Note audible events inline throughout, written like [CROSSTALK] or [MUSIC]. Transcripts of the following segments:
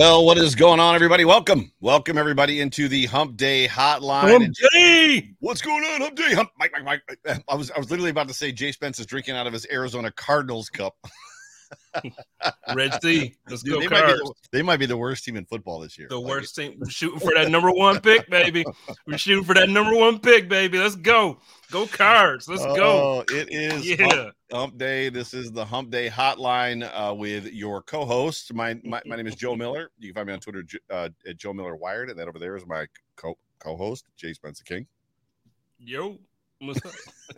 Well, what is going on, everybody? Welcome, welcome everybody into the Hump Day Hotline. Hump Day. What's going on, Hump Day? Hump, Mike, Mike, Mike. I was, I was literally about to say Jay Spence is drinking out of his Arizona Cardinals cup. [LAUGHS] Red Sea. Let's Dude, go they, might be the, they might be the worst team in football this year. The Like, worst team. We're shooting for that number one pick, baby. We're shooting for that number one pick, baby. Let's go. [LAUGHS] Go Cards. Let's go. It is Yeah. hump, hump Day. This is the Hump Day Hotline uh, with your co-host. My, my my name is Joe Miller. You can find me on Twitter uh, at Joe Miller Wired, and that over there is my co co-host Jay Spencer King. Yo. What's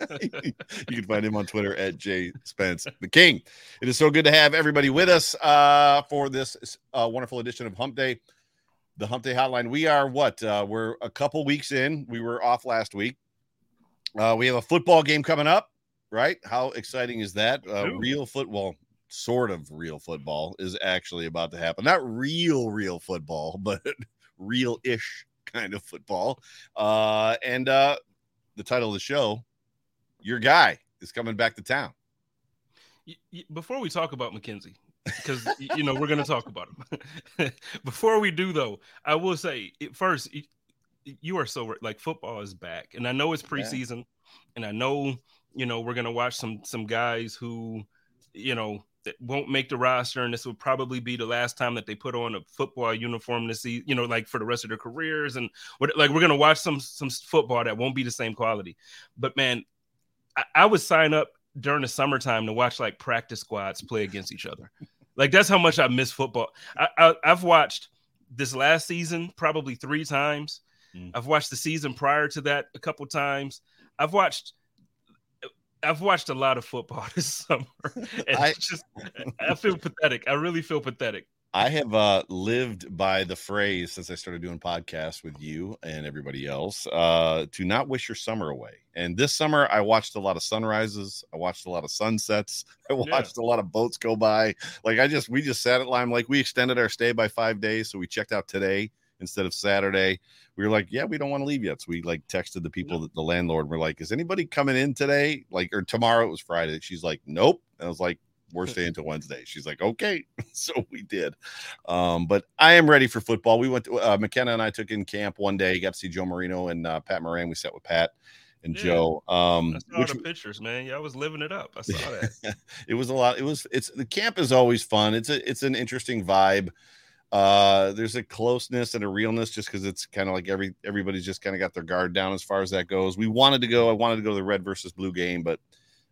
[LAUGHS] you can find him on Twitter at J Spence the King. It is so good to have everybody with us uh, for this uh, wonderful edition of Hump Day, the Hump Day Hotline. We are what? Uh, we're a couple weeks in. We were off last week. Uh, we have a football game coming up, right? How exciting is that? Uh, real football, sort of real football, is actually about to happen. Not real, real football, [LAUGHS] but real ish kind of football. Uh, and uh, the title of the show, Your Guy, is coming back to town. Before we talk about McKenzie, because you know we're going to talk about him. [LAUGHS] Before we do, though, I will say first. You are so like football is back, and I know it's Yeah. preseason, and I know you know we're going to watch some some guys who you know that won't make the roster, and this will probably be the last time that they put on a football uniform to see, You know, like for the rest of their careers, and what like we're going to watch some some football that won't be the same quality. But man, I, I would sign up during the summertime to watch like practice squads play against each other. Like that's how much I miss football. I, I, I've watched this last season probably three times. Mm. I've watched the season prior to that a couple times. I've watched. I've watched a lot of football [LAUGHS] this summer, [LAUGHS] and I- just I feel pathetic. I really feel pathetic. I have uh, lived by the phrase since I started doing podcasts with you and everybody else uh, to not wish your summer away. And this summer, I watched a lot of sunrises. I watched a lot of sunsets. [LAUGHS] I watched a lot of boats go by. Like I just, we just sat at Lime Lake. We extended our stay by five days, so we checked out today instead of Saturday. We were like, yeah, we don't want to leave yet. So we like texted the people, that the landlord. We're like, is anybody coming in today? Like, or tomorrow? It was Friday. She's like, nope. And I was like, we're staying until Wednesday. She's like, okay. [LAUGHS] so we did. Um, but I am ready for football. We went to uh, McKenna and I took in camp one day, got to see Joe Marino and uh, Pat Moran. We sat with Pat and Yeah. Joe. Um, I saw which the pictures, man. Yeah, I was living it up. I saw that. [LAUGHS] it was a lot. It was it's the camp is always fun. It's a it's an interesting vibe. Uh, there's a closeness and a realness just because it's kind of like every everybody's just kind of got their guard down as far as that goes. We wanted to go. I wanted to go to the red versus blue game, but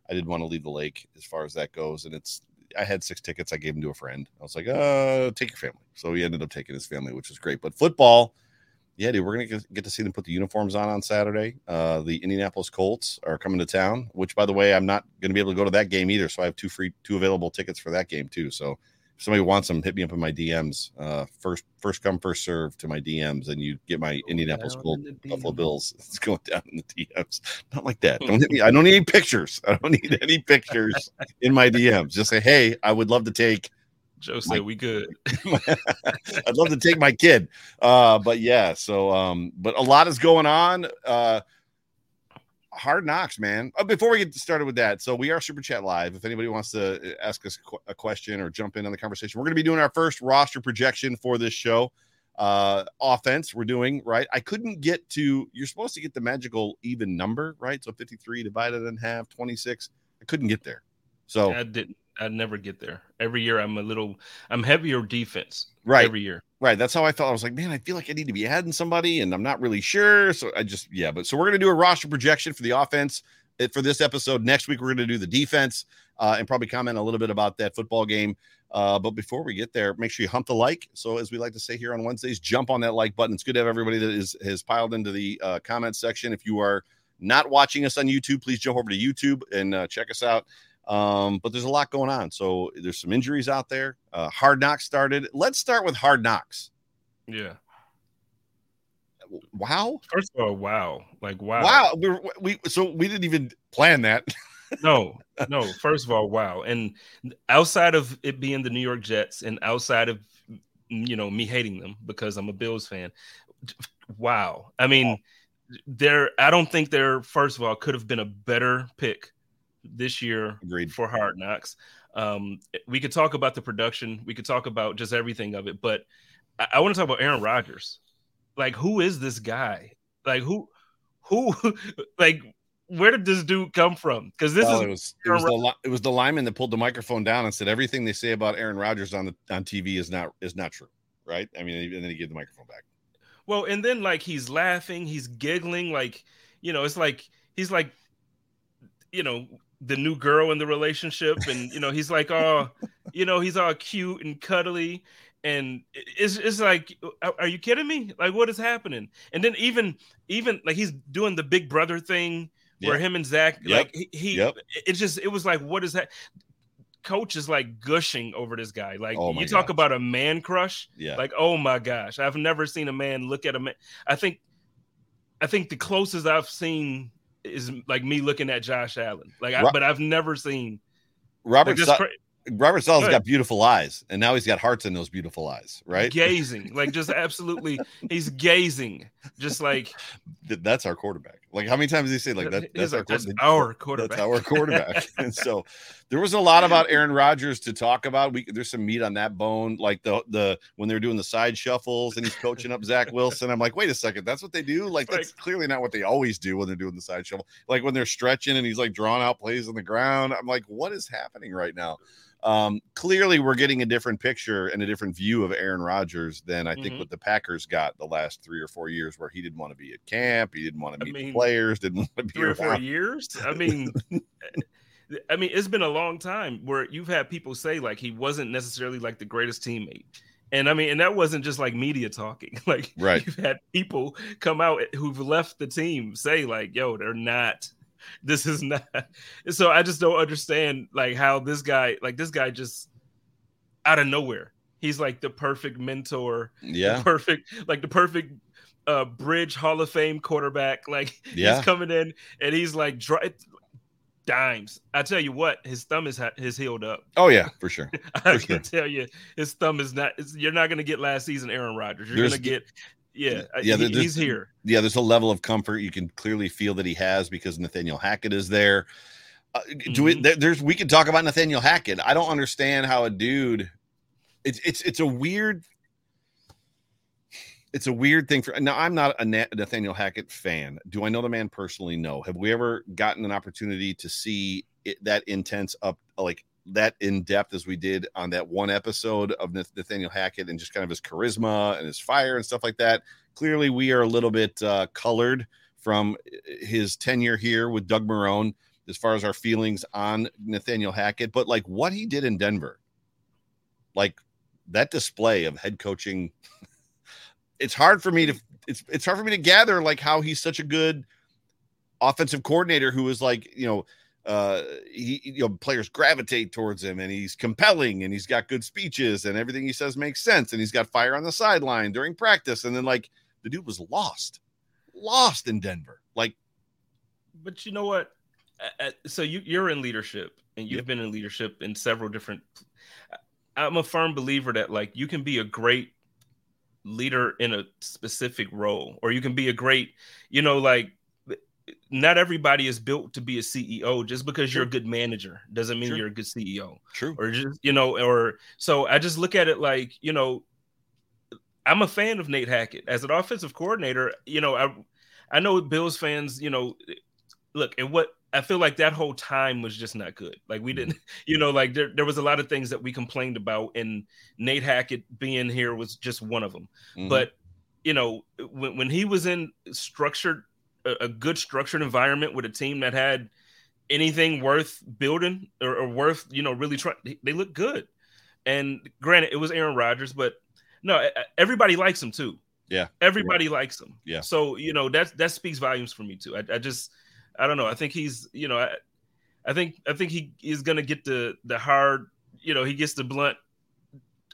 I didn't want to leave the lake as far as that goes. And it's I had six tickets. I gave them to a friend. I was like, uh, take your family. So he ended up taking his family, which was great. But football, yeah, dude, we're gonna get, to see them put the uniforms on on Saturday. Uh, the Indianapolis Colts are coming to town. Which, by the way, I'm not gonna be able to go to that game either. So I have two free, two available tickets for that game too. So if somebody wants them, hit me up in my DMs. Uh, first, first come, first serve to my DMs, and you get my Indianapolis down Colts in Buffalo Bills. It's going down in the DMs. Not like that. Don't [LAUGHS] hit me. I don't need any pictures. I don't need any pictures in my DMs. Just say, hey, I would love to take Joe said my, we good. [LAUGHS] I'd love to take my kid. Uh, but yeah, so um, but a lot is going on. Uh hard knocks, man. Uh, before we get started with that, so we are super chat live. If anybody wants to uh, ask us a question or jump in on the conversation, we're going to be doing our first roster projection for this show. Uh, offense, we're doing right. I couldn't get to. You're supposed to get the magical even number, right? So 53 divided in half, 26. I couldn't get there. So I didn't. I never get there. Every year, I'm a little. I'm heavier defense. Right. Every year. Right. That's how I felt. I was like, man, I feel like I need to be adding somebody, and I'm not really sure. So I just, yeah. But so we're gonna do a roster projection for the offense eh, for this episode. Next week, we're gonna do the defense uh, and probably comment a little bit about that football game. Uh, but before we get there, make sure you hump the like. So as we like to say here on Wednesdays, jump on that like button. It's good to have everybody that is has piled into the uh, comment section. If you are not watching us on YouTube, please jump over to YouTube and uh, check us out. Um, but there's a lot going on. So there's some injuries out there. Uh, hard knocks started. Let's start with hard knocks. Yeah. Wow. First of all, wow. Like wow. Wow. We're, we so we didn't even plan that. [LAUGHS] no, no. First of all, wow. And outside of it being the New York Jets and outside of you know me hating them because I'm a Bills fan, wow. I mean, there I don't think there first of all could have been a better pick this year Agreed. for Hard Knocks. Um, we could talk about the production, we could talk about just everything of it, but I, I want to talk about Aaron Rodgers. Like, who is this guy? Like, who, who, [LAUGHS] like, where did this dude come from? Because this well, is it was it was, the, it was the lineman that pulled the microphone down and said everything they say about Aaron Rodgers on the on TV is not is not true, right? I mean, and then he gave the microphone back. Well, and then like he's laughing, he's giggling, like you know, it's like he's like you know the new girl in the relationship and you know he's like oh you know he's all cute and cuddly and it's, it's like are you kidding me? Like what is happening? And then even even like he's doing the big brother thing where yep. him and zach yep. like he, he yep. it just it was like what is that? Coach is like gushing over this guy. Like oh you talk about a man crush? Yeah. Like oh my gosh. I've never seen a man look at a man i think i think the closest i've seen is like me looking at Josh Allen. Like, I, but I've never seen Robert. Like, cra- Robert Saleh's got beautiful eyes, and now he's got hearts in those beautiful eyes, right? Gazing, like just [LAUGHS] absolutely, he's gazing, just like that's our quarterback. Like how many times did he say like that? That's, our, that's [LAUGHS] our quarterback. That's our quarterback. and so there was a lot about [LAUGHS] Aaron Rodgers to talk about. We there's some meat on that bone, like the the when they're doing the side shuffles and he's coaching up Zach Wilson. I'm like, wait a second, that's what they do. Like that's clearly not what they always do when they're doing the side shuffle. Like when they're stretching and he's like drawing out plays on the ground. I'm like, what is happening right now? Um, clearly we're getting a different picture and a different view of Aaron Rodgers than I think mm-hmm. what the Packers got the last three or four years, where he didn't want to be at camp, he didn't want to meet I mean, players, didn't want to be three or four years. I [LAUGHS] mean, I mean, it's been a long time where you've had people say like he wasn't necessarily like the greatest teammate. And I mean, and that wasn't just like media talking. [LAUGHS] Like, right. you've had people come out who've left the team say, like, yo, they're not [LAUGHS] this is not so i just don't understand like how this guy like this guy just out of nowhere he's like the perfect mentor yeah. perfect like the perfect uh bridge hall of fame quarterback like yeah. he's coming in and he's like dry, dimes. I tell you what his thumb is his healed up. Oh yeah for sure. [LAUGHS] I for can sure. tell you his thumb is not you're not going to get last season aaron rodgers. You're going to get yeah, yeah, he, he's here. Yeah, there's a level of comfort you can clearly feel that he has because Nathaniel Hackett is there. Uh, mm-hmm. Do we? Mm-hmm. There's we could talk about Nathaniel Hackett. I don't understand how a dude. It's it's it's a weird. It's a weird thing for now. I'm not a Nathaniel Hackett fan. Do I know the man personally? No. Have we ever gotten an opportunity to see it, that intense up like that in depth as we did on that one episode of Nathaniel Hackett and just kind of his charisma and his fire and stuff like that. Clearly, we are a little bit uh, colored from uh, his tenure here with Doug Marrone as far as our feelings on Nathaniel Hackett. But like what he did in Denver, like that display of head coaching, [LAUGHS] it's hard for me to it's it's hard for me to gather like how he's such a good offensive coordinator who is like you know uh he you know players gravitate towards him and he's compelling and he's got good speeches and everything he says makes sense and he's got fire on the sideline during practice and then like the dude was lost lost in denver like but you know what so you you're in leadership and you've yep. been in leadership in several different I'm a firm believer that like you can be a great leader in a specific role, or you can be a great, you know, like not everybody is built to be a CEO. Just because you're a good manager doesn't mean you're a good CEO. True. Or just you know, or so I just look at it like you know, I'm a fan of Nate Hackett as an offensive coordinator. You know, I I know Bills fans. You know, look and what I feel like that whole time was just not good. Like we didn't, [LAUGHS] you know, like there, there was a lot of things that we complained about, and Nate Hackett being here was just one of them. Mm-hmm. But you know, when when he was in structured a, a, good structured environment with a team that had anything worth building or, or worth, you know, really trying, they look good. And granted, it was Aaron Rodgers, but no, everybody likes him too. Yeah, everybody yeah. likes him. Yeah. So you know that that speaks volumes for me too. I, I just I don't know. I think he's, you know, I, I think I think he is gonna get the the hard, you know, he gets the blunt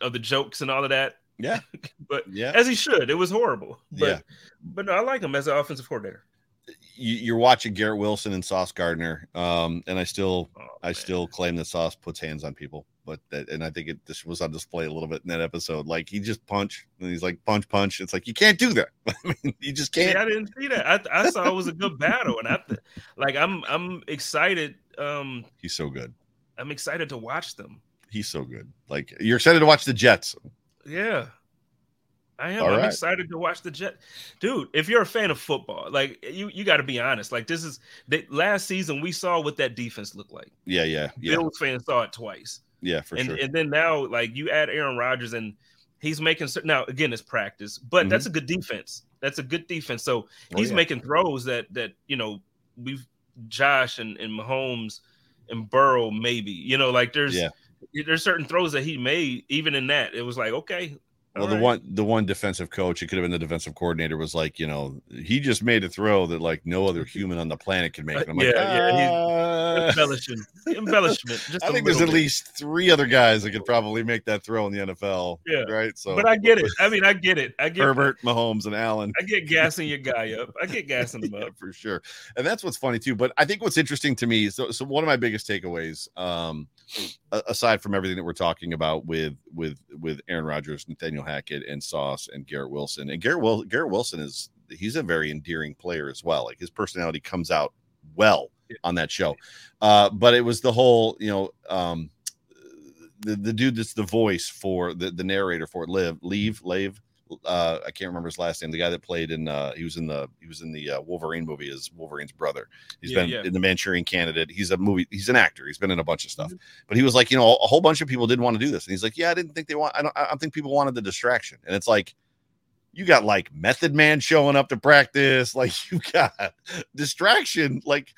of the jokes and all of that. Yeah. [LAUGHS] but yeah, as he should. It was horrible. But, yeah. But no, I like him as an offensive coordinator. You're watching Garrett Wilson and Sauce Gardner, um, and I still, oh, I still claim that Sauce puts hands on people but that, and I think it just was on display a little bit in that episode. Like he just punch and he's like punch punch. It's like you can't do that. [LAUGHS] I mean, you just can't. See, I didn't see that. I, I saw it was a good battle, and I like I'm I'm excited. Um, he's so good. I'm excited to watch them. He's so good. Like you're excited to watch the Jets. Yeah. I am. All I'm right. excited to watch the Jet, dude. If you're a fan of football, like you, you got to be honest. Like this is the last season we saw what that defense looked like. Yeah, yeah, yeah. Bills fans saw it twice. Yeah, for and, sure. And then now, like you add Aaron Rodgers, and he's making now again it's practice, but mm-hmm. that's a good defense. That's a good defense. So oh, he's oh, yeah. making throws that that you know we've Josh and, and Mahomes and Burrow maybe you know like there's yeah. there's certain throws that he made even in that it was like okay well, the one the one defensive coach, it could have been the defensive coordinator, was like, you know, he just made a throw that like no other [LAUGHS] human on the planet could make. I'm yeah, like, yeah, ah. embellishment, embellishment. [LAUGHS] Just I think there's at least three other guys that could [LAUGHS] probably make that throw in the NFL. Yeah, right. So, but I get it. I mean, I get it. I get Herbert, Mahomes, and Allen. I get gassing your guy up. I get gassing him yeah, up for sure. And that's what's funny too. But I think what's interesting to me. So, so one of my biggest takeaways, um, aside from everything that we're talking about with with with Aaron Rodgers, Nathaniel Hackett, and Sauce and Garrett Wilson, and Garrett Will Garrett Wilson is he's a very endearing player as well. Like his personality comes out well on that show. Uh, but it was the whole, you know, um, the, the dude that's the voice for the, the narrator for it, live, leave, lave, uh, I can't remember his last name. The guy that played in uh, he was in the he was in the uh, Wolverine movie is Wolverine's brother. He's yeah, been yeah. in the Manchurian Candidate. He's a movie. He's an actor. He's been in a bunch of stuff. Mm-hmm. But he was like, you know, a whole bunch of people didn't want to do this, and he's like, yeah, I didn't think they want. I don't. I don't think people wanted the distraction. And it's like, you got like Method Man showing up to practice. [LAUGHS] Like you got distraction. Like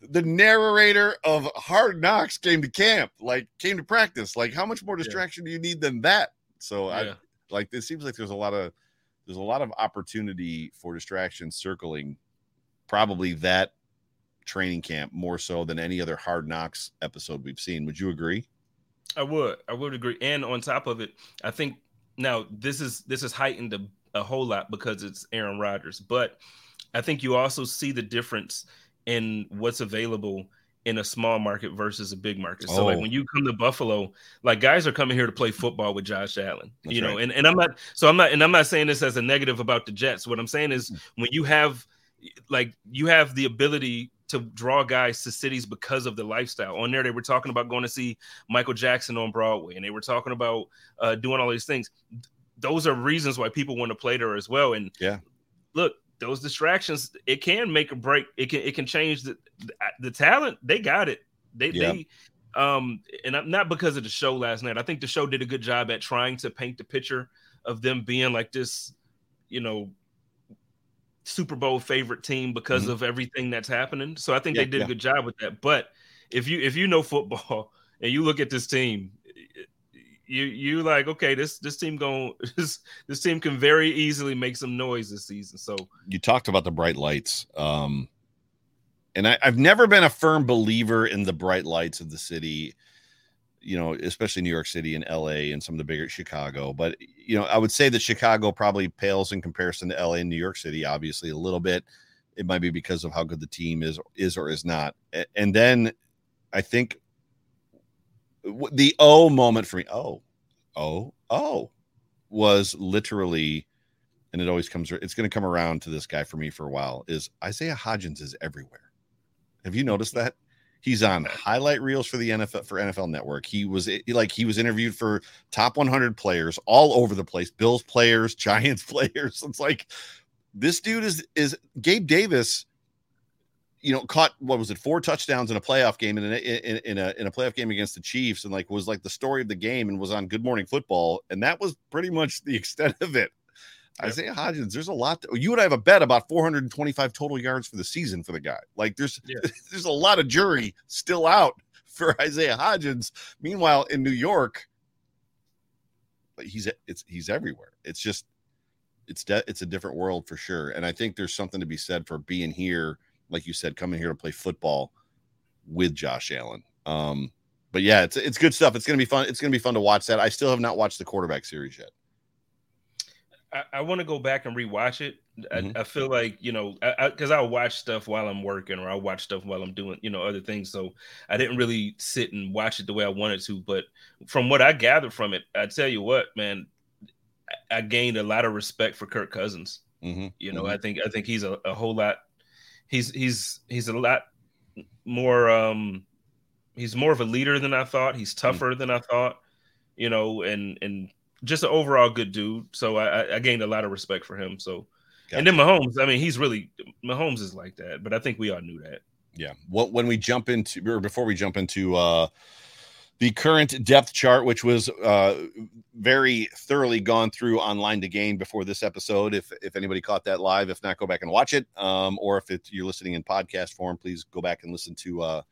the narrator of Hard Knocks came to camp. Like came to practice. Like how much more distraction yeah. do you need than that? So I like it seems like there's a lot of there's a lot of opportunity for distraction circling probably that training camp more so than any other hard knocks episode we've seen. Would you agree? I would. I would agree. And on top of it, I think now this is this is heightened a, a whole lot because it's Aaron Rodgers, but I think you also see the difference in what's available in a small market versus a big market. So oh. like when you come to Buffalo, like guys are coming here to play football with Josh Allen. That's you know, right. and, and I'm not so I'm not and I'm not saying this as a negative about the Jets. What I'm saying is mm. when you have like you have the ability to draw guys to cities because of the lifestyle. On there, they were talking about going to see Michael Jackson on Broadway, and they were talking about uh, doing all these things. Those are reasons why people want to play there as well. And yeah, look, those distractions it can make a break it can it can change the the talent they got it they yeah. they um and I'm not because of the show last night i think the show did a good job at trying to paint the picture of them being like this you know super bowl favorite team because mm-hmm. of everything that's happening so i think yeah, they did yeah. a good job with that but if you if you know football [LAUGHS] and you look at this team you you like okay this this team going [LAUGHS] this this team can very easily make some noise this season so. You talked about the bright lights um and I, i've never been a firm believer in the bright lights of the city you know especially new york city and la and some of the bigger chicago but you know i would say that chicago probably pales in comparison to la and new york city obviously a little bit. It might be because of how good the team is is or is not and then i think the oh moment for me. Oh, oh, oh, was literally, and it always comes, it's going to come around to this guy for me for a while, is Isaiah Hodgins is everywhere. Have you noticed that? He's on highlight reels for the NFL for NFL Network. He was eh, like he was interviewed for top 100 players all over the place. Bills players, [LAUGHS] Giants players. It's like this dude is is Gabe Davis you know, caught what was it, four touchdowns in a playoff game in a, in, in, a in a playoff game against the Chiefs, and like was like the story of the game, and was on Good Morning Football, and that was pretty much the [LAUGHS] extent of it. Yep. Isaiah Hodgins, there's a lot. To, you would have a bet about 425 total yards for the season for the guy. Like there's yeah. [LAUGHS] there's a lot of jury still out [LAUGHS] for Isaiah Hodgins. Meanwhile, in New York, he's it's he's everywhere. It's just it's de- it's a different world for sure, and I think there's something to be said for being here like you said, coming here to play football with Josh Allen. Um, but yeah, it's it's good stuff. It's gonna be fun. It's gonna be fun to watch that. I still have not watched the quarterback series yet. I, I want to go back and rewatch it. Mm-hmm. I, I, feel like you know, because I, will watch stuff while I'm working, or I'll watch stuff while I'm doing you know other things. So I didn't really sit and watch it the way I wanted to. But from what I gathered from it, I tell you what, man, I, gained a lot of respect for Kirk Cousins. Mm-hmm. You know, mm-hmm. I think I think he's a, a whole lot he's he's he's a lot more um he's more of a leader than I thought. He's hmm. tougher mm. than I thought, you know, and and just an overall good dude. So I, I gained a lot of respect for him. So gotcha. and then Mahomes, I mean, he's really Mahomes is like that, but I think we all knew that. Yeah. What when we jump into or before we jump into uh the current depth chart, which was uh, very thoroughly gone through online to gain before this episode. If if anybody caught that live, if not, go back and watch it. Um, or if it's, you're listening in podcast form, please go back and listen to uh,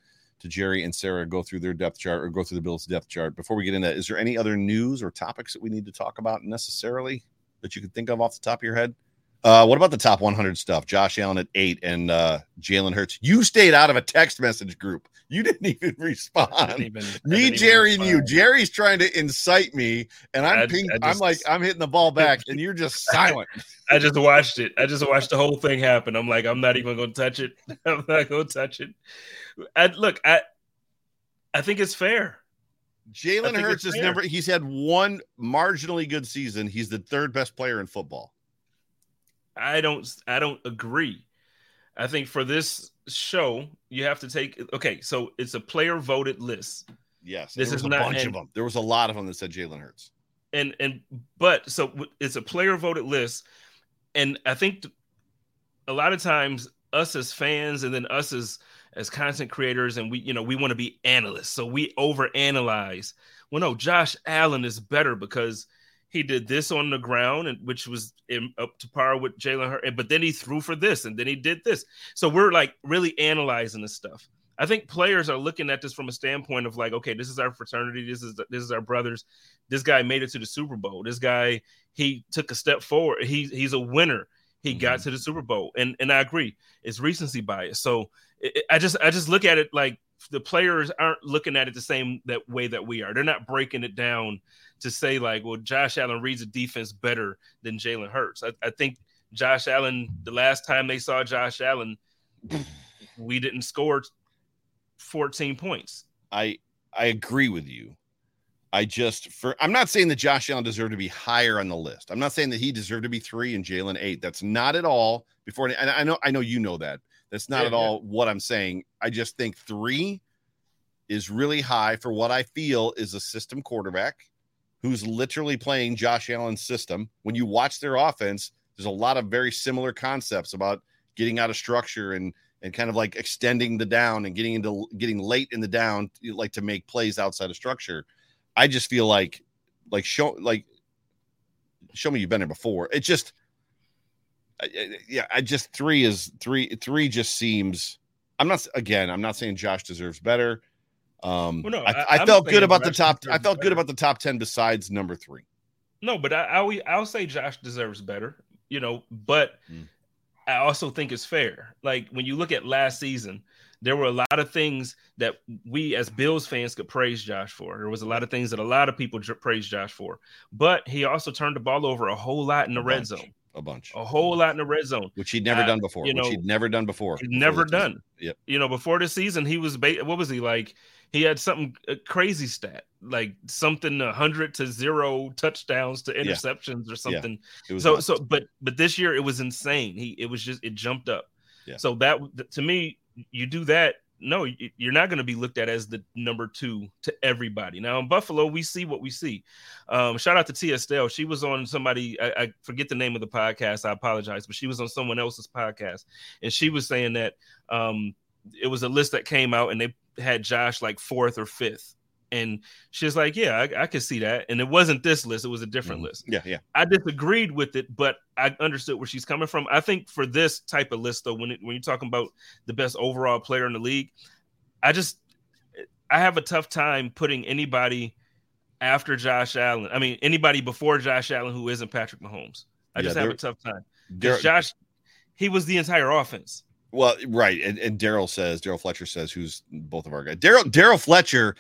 to Jerry and Sarah go through their depth chart or go through the Bills depth chart. Before we get into that, is there any other news or topics that we need to talk about necessarily that you could think of off the top of your head? Uh, what about the top 100 stuff? Josh Allen at eight and uh, Jalen Hurts. You stayed out of a text message group. You didn't [LAUGHS] even respond. Didn't even, me, Jerry, and you. Jerry's trying to incite me, and I'm I, ping, I just, I'm like I'm hitting the ball back, and you're just [LAUGHS] silent. I just watched it. I just watched the whole thing happen. I'm like, I'm not even going to touch it. [LAUGHS] I'm not going to touch it. I, look, I I think it's fair. Jalen Hurts has never. He's had one marginally good season. He's the third best player in football. I don't I don't agree. I think for this show, you have to take okay, so it's a player voted list. Yes, this is a not, bunch and, of them. There was a lot of them that said Jalen Hurts. And and but so it's a player voted list, and I think a lot of times us as fans and then us as as content creators and we you know we want to be analysts, so we over analyze. Well, no, Josh Allen is better because he did this on the ground, and which was in, up to par with Jalen Hurts. But then he threw for this, and then he did this. So we're like really analyzing this stuff. I think players are looking at this from a standpoint of like, okay, this is our fraternity, this is this is our brothers. This guy made it to the Super Bowl. This guy he took a step forward. He he's a winner. He mm-hmm. got to the Super Bowl, and and I agree, it's recency bias. So it, I just I just look at it like the players aren't looking at it the same that way that we are. They're not breaking it down to say like, well, Josh Allen reads the defense better than Jalen Hurts. I, I, think Josh Allen, the last time they saw Josh Allen, we didn't score 14 points. I I agree with you. I just for I'm not saying that Josh Allen deserved to be higher on the list. I'm not saying that he deserved to be three and Jalen eight. That's not at all before and I know I know you know that. That's not yeah, at all yeah. what I'm saying. I just think three is really high for what I feel is a system quarterback who's literally playing Josh Allen's system. When you watch their offense, there's a lot of very similar concepts about getting out of structure and and kind of like extending the down and getting into getting late in the down, like to make plays outside of structure. I just feel like like show like show me you've been there before. It just yeah, I just three is three three just seems I'm not again, I'm not saying Josh deserves better. Um, well, no, I, I felt good about the top. I felt better. good about the top ten besides number three. No, but I, I I'll say Josh deserves better. You know, but mm. I also think it's fair. Like when you look at last season, there were a lot of things that we as Bills fans could praise Josh for. There was a lot of things that a lot of people praised Josh for, but he also turned the ball over a whole lot in the red zone. A bunch, a whole lot in the red zone, which he'd never uh, done before. You know, he'd never done before. He'd never done. Yep. You know, before the season, he was ba- what was he like? He had something a crazy stat, like something hundred to zero touchdowns to interceptions yeah. or something. Yeah. So nuts. so but but this year it was insane. He it was just it jumped up. Yeah. So that to me, you do that. No, you're not going to be looked at as the number two to everybody. Now in Buffalo, we see what we see. Um, shout out to Tia Stell. She was on somebody. I, I forget the name of the podcast. I apologize, but she was on someone else's podcast, and she was saying that um, it was a list that came out, and they had Josh like fourth or fifth. And she's like, Yeah, I, I could see that. And it wasn't this list, it was a different mm list. Yeah, yeah. I disagreed with it, but I understood where she's coming from. I think for this type of list, though, when it, when you're talking about the best overall player in the league, I just I have a tough time putting anybody after Josh Allen. I mean, anybody before Josh Allen who isn't Patrick Mahomes. I yeah, just have a tough time. Josh, he was the entire offense. Well, right, and, and Daryl says Daryl Fletcher says who's both of our guys. Daryl Daryl Fletcher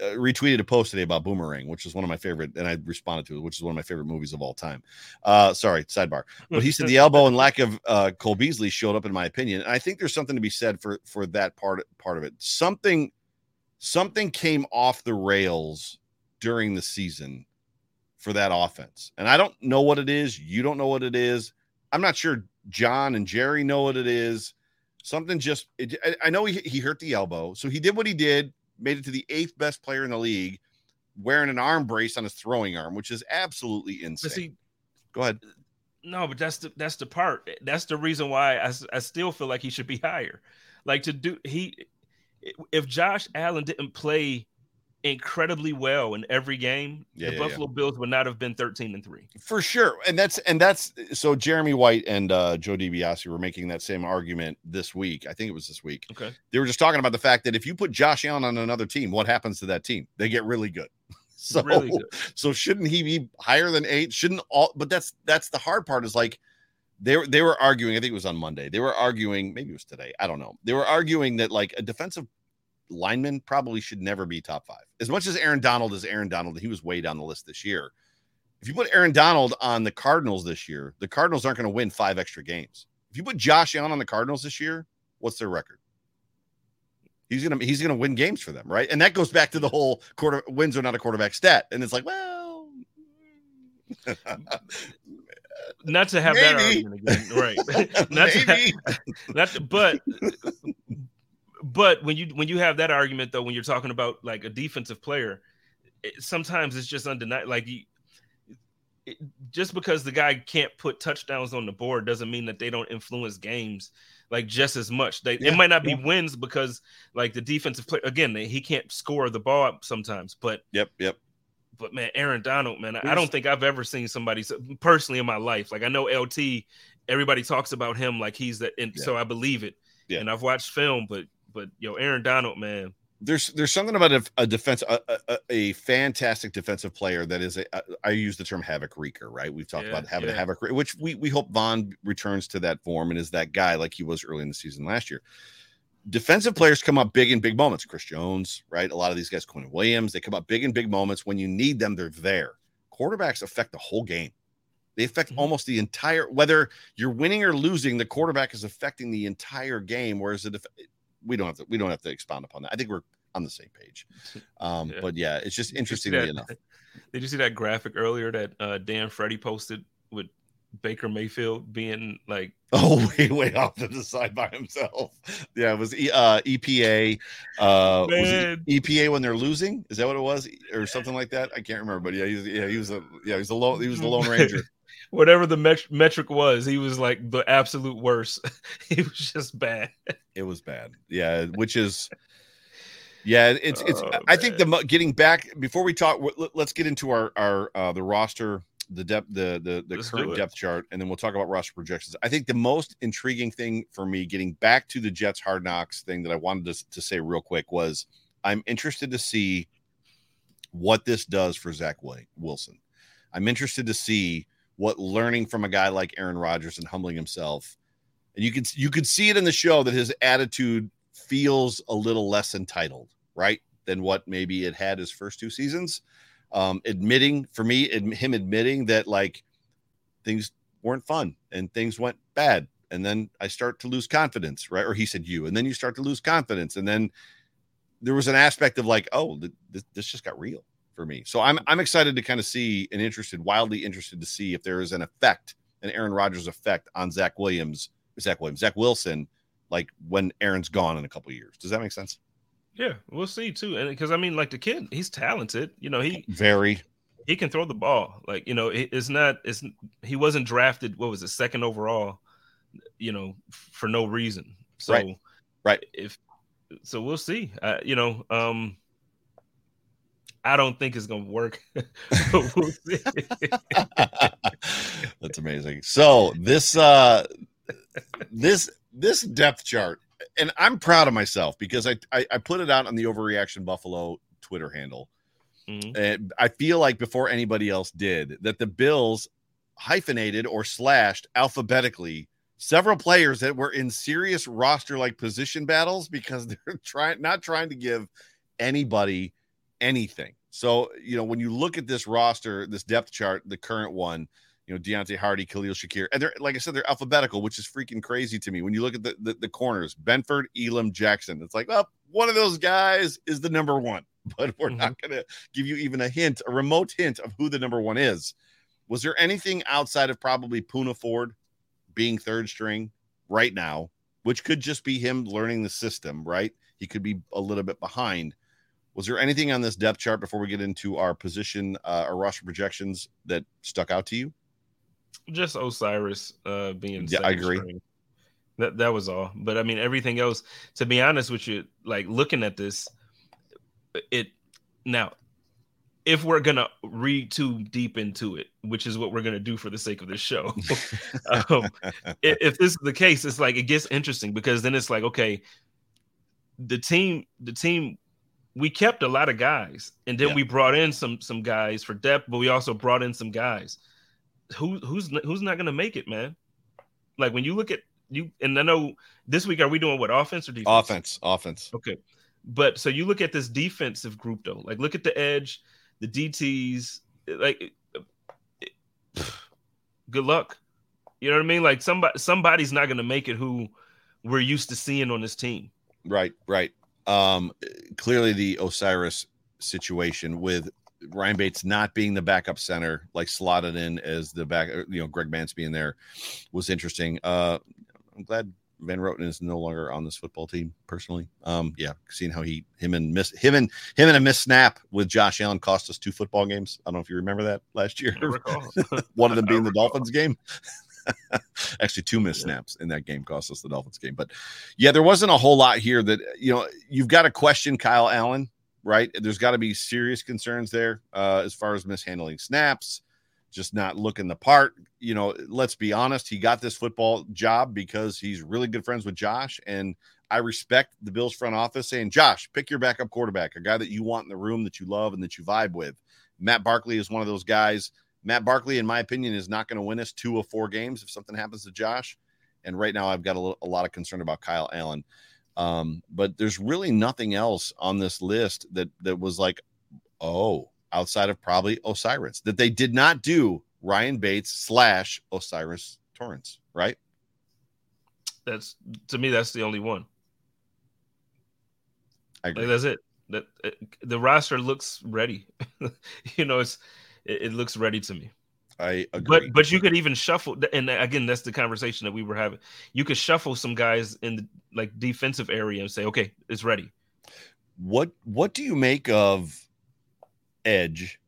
uh, retweeted a post today about Boomerang, which is one of my favorite, and I responded to it, which is one of my favorite movies of all time. Uh, sorry, sidebar. But he said the elbow and lack of uh, Cole Beasley showed up, in my opinion. And I think there's something to be said for for that part part of it. Something something came off the rails during the season for that offense, and I don't know what it is. You don't know what it is. I'm not sure John and Jerry know what it is something just it, I, know he, he hurt the elbow. So he did what he did made it to the eighth best player in the league wearing an arm brace on his throwing arm which is absolutely insane see, go ahead. No but that's the that's the part. That's the reason why I, I still feel like he should be higher. Like to do he if josh allen didn't play incredibly well in every game, yeah, the yeah, Buffalo yeah. Bills would not have been 13 and 3. For sure. And that's and that's so Jeremy White and uh Joe DiBiase were making that same argument this week. I think it was this week. Okay. They were just talking about the fact that if you put Josh Allen on another team, what happens to that team? They get really good. [LAUGHS] So really good. so shouldn't he be higher than 8? Shouldn't all but that's that's the hard part is like they were they were arguing, I think it was on Monday. They were arguing, maybe it was today, I don't know. They were arguing that like a defensive lineman probably should never be top five. As much as Aaron Donald is Aaron Donald, he was way down the list this year. If you put Aaron Donald on the Cardinals this year, the Cardinals aren't going to win five extra games. If you put Josh Allen on the Cardinals this year, what's their record? He's gonna he's gonna win games for them, right? And that goes back to the whole quarter wins are not a quarterback stat. And it's like, well, [LAUGHS] not to have Maybe. that argument again, right? [LAUGHS] not to [LAUGHS] have, not to, but but when you when you have that argument though, when you're talking about like a defensive player, it, sometimes it's just undeniable. Like you, it, just because the guy can't put touchdowns on the board doesn't mean that they don't influence games like just as much. They yeah, it might not yeah. be wins because like the defensive player again he can't score the ball up sometimes. But yep, yep. But man, Aaron Donald, man, I don't think I've ever seen somebody personally in my life. Like I know LT, everybody talks about him like he's that, and yeah. so I believe it. Yeah. And I've watched film, but but yo, Aaron Donald, man. There's there's something about a, a defense a, a, a, fantastic defensive player that is a, I use the term havoc wreaker, right? We've talked yeah, about having yeah. a havoc, which we we hope Von returns to that form and is that guy like he was early in the season last year. Defensive players come up big in big moments. Chris Jones, right? A lot of these guys, Quinn Williams, they come up big in big moments. When you need them, they're there. Quarterbacks affect the whole game. They affect mm-hmm. almost the entire whether you're winning or losing, the quarterback is affecting the entire game. Whereas the def- we don't have to we don't have to expound upon that. I think we're on the same page. [LAUGHS] Um, yeah. But yeah, it's just interestingly enough. [LAUGHS] Did you see that graphic earlier that uh, Dan Freddy posted with Baker Mayfield being like [LAUGHS] oh way way off to the side by himself. Yeah, it was uh, EPA. Uh, was EPA when they're losing? Is that what it was, or something like that? I can't remember. But yeah, he was, yeah, he was a yeah, he was a lone he was the Lone Ranger. Whatever the met- metric was, he was like the absolute worst. [LAUGHS] he was just bad. It was bad. Yeah, which is yeah, it's it's. Oh, I think the getting back before we talk. Let's get into our our uh, the roster, the depth, the the the let's current depth chart, and then we'll talk about roster projections. I think the most intriguing thing for me, getting back to the Jets hard knocks thing that I wanted to to say real quick was, I'm interested to see what this does for Zach Wilson. I'm interested to see what learning from a guy like Aaron Rodgers and humbling himself. And you could you could see it in the show that his attitude feels a little less entitled, right, than what maybe it had his first two seasons. Um, admitting for me, ad- him admitting that like things weren't fun and things went bad, and then I start to lose confidence, right? Or he said you, and then you start to lose confidence, and then there was an aspect of like, oh, this, this just got real for me. So I'm I'm excited to kind of see and interested, wildly interested to see if there is an effect, an Aaron Rodgers effect on Zach Williams, Zach Williams, Zach Wilson, like when Aaron's gone in a couple years. Does that make sense? Yeah, we'll see too. And because I mean, like the kid, he's talented. You know, he very he can throw the ball. Like you know, it's not it's he wasn't drafted. What was it, second overall? You know, for no reason. So right, right. If so, we'll see. Uh, you know, um, I don't think it's gonna work. [LAUGHS] [LAUGHS] That's amazing. So this uh this this depth chart, and I'm proud of myself because I I, I put it out on the Overreaction Buffalo Twitter handle. Mm-hmm. And I feel like before anybody else did that the Bills hyphenated or slashed alphabetically several players that were in serious roster like position battles because [LAUGHS] they're trying not trying to give anybody anything. So, you know, when you look at this roster, this depth chart, the current one, you know, Deonte Harty, Khalil Shakir, and they're like I said, they're alphabetical, which is freaking crazy to me. When you look at the, the, the corners, Benford, Elam, Jackson, it's like, well, one of those guys is the number one, [LAUGHS] but we're mm-hmm. not going to give you even a hint, a remote hint of who the number one is. Was there anything outside of probably Poona Ford being third string right now, which could just be him learning the system, right? He could be a little bit behind. Was there anything on this depth chart before we get into our position, uh, our roster projections that stuck out to you? Just O'Cyrus uh, being. Yeah, I agree. String. That that was all. But I mean, everything else. To be honest with you, like looking at this, it now, if we're gonna read too deep into it, which is what we're gonna do for the sake of this show, [LAUGHS] um, if, if this is the case, it's like it gets interesting because then it's like, okay, the team, the team we kept a lot of guys and then yeah. we brought in some some guys for depth but we also brought in some guys who who's who's not going to make it, man? Like when you look at you, and I know this week are we doing what offense or defense? Offense, offense. Okay, but so you look at this defensive group though. Like look at the edge, the DTS. Like, [SIGHS] good luck. You know what I mean? Like somebody somebody's not going to make it who we're used to seeing on this team. Right, right. Um, clearly the O'Cyrus situation with Ryan Bates not being the backup center, like slotted in as the back, uh, you know, Greg Mancz being there was interesting. Uh, I'm glad Van Roten is no longer on this football team personally. Um, yeah, seeing how he, him and miss him and him and a miss snap with Josh Allen cost us two football games. I don't know if you remember that last year. [LAUGHS] One of them [LAUGHS] being the Dolphins game. [LAUGHS] Actually, two missed yeah. snaps in that game cost us the Dolphins game. But yeah, there wasn't a whole lot here that you know you've got to question Kyle Allen right? There's got to be serious concerns there uh, as far as mishandling snaps, just not looking the part. You know, let's be honest, he got this football job because he's really good friends with Josh. And I respect the Bills front office saying, Josh, pick your backup quarterback, a guy that you want in the room that you love and that you vibe with. Matt Barkley is one of those guys. Matt Barkley, in my opinion, is not going to win us two of four games if something happens to Josh. And right now, I've got a, a lot of concern about Kyle Allen. Um, but there's really nothing else on this list that that was like, oh, outside of probably O'Cyrus that they did not do Ryan Bates slash O'Cyrus Torrence, right? That's to me, that's the only one. I agree. Like, that's it. That it, the roster looks ready. [LAUGHS] you know, it's it, it looks ready to me. I agree. But but you could even shuffle, and again, that's the conversation that we were having. You could shuffle some guys in the like defensive area and say, okay, it's ready. What what do you make of Edge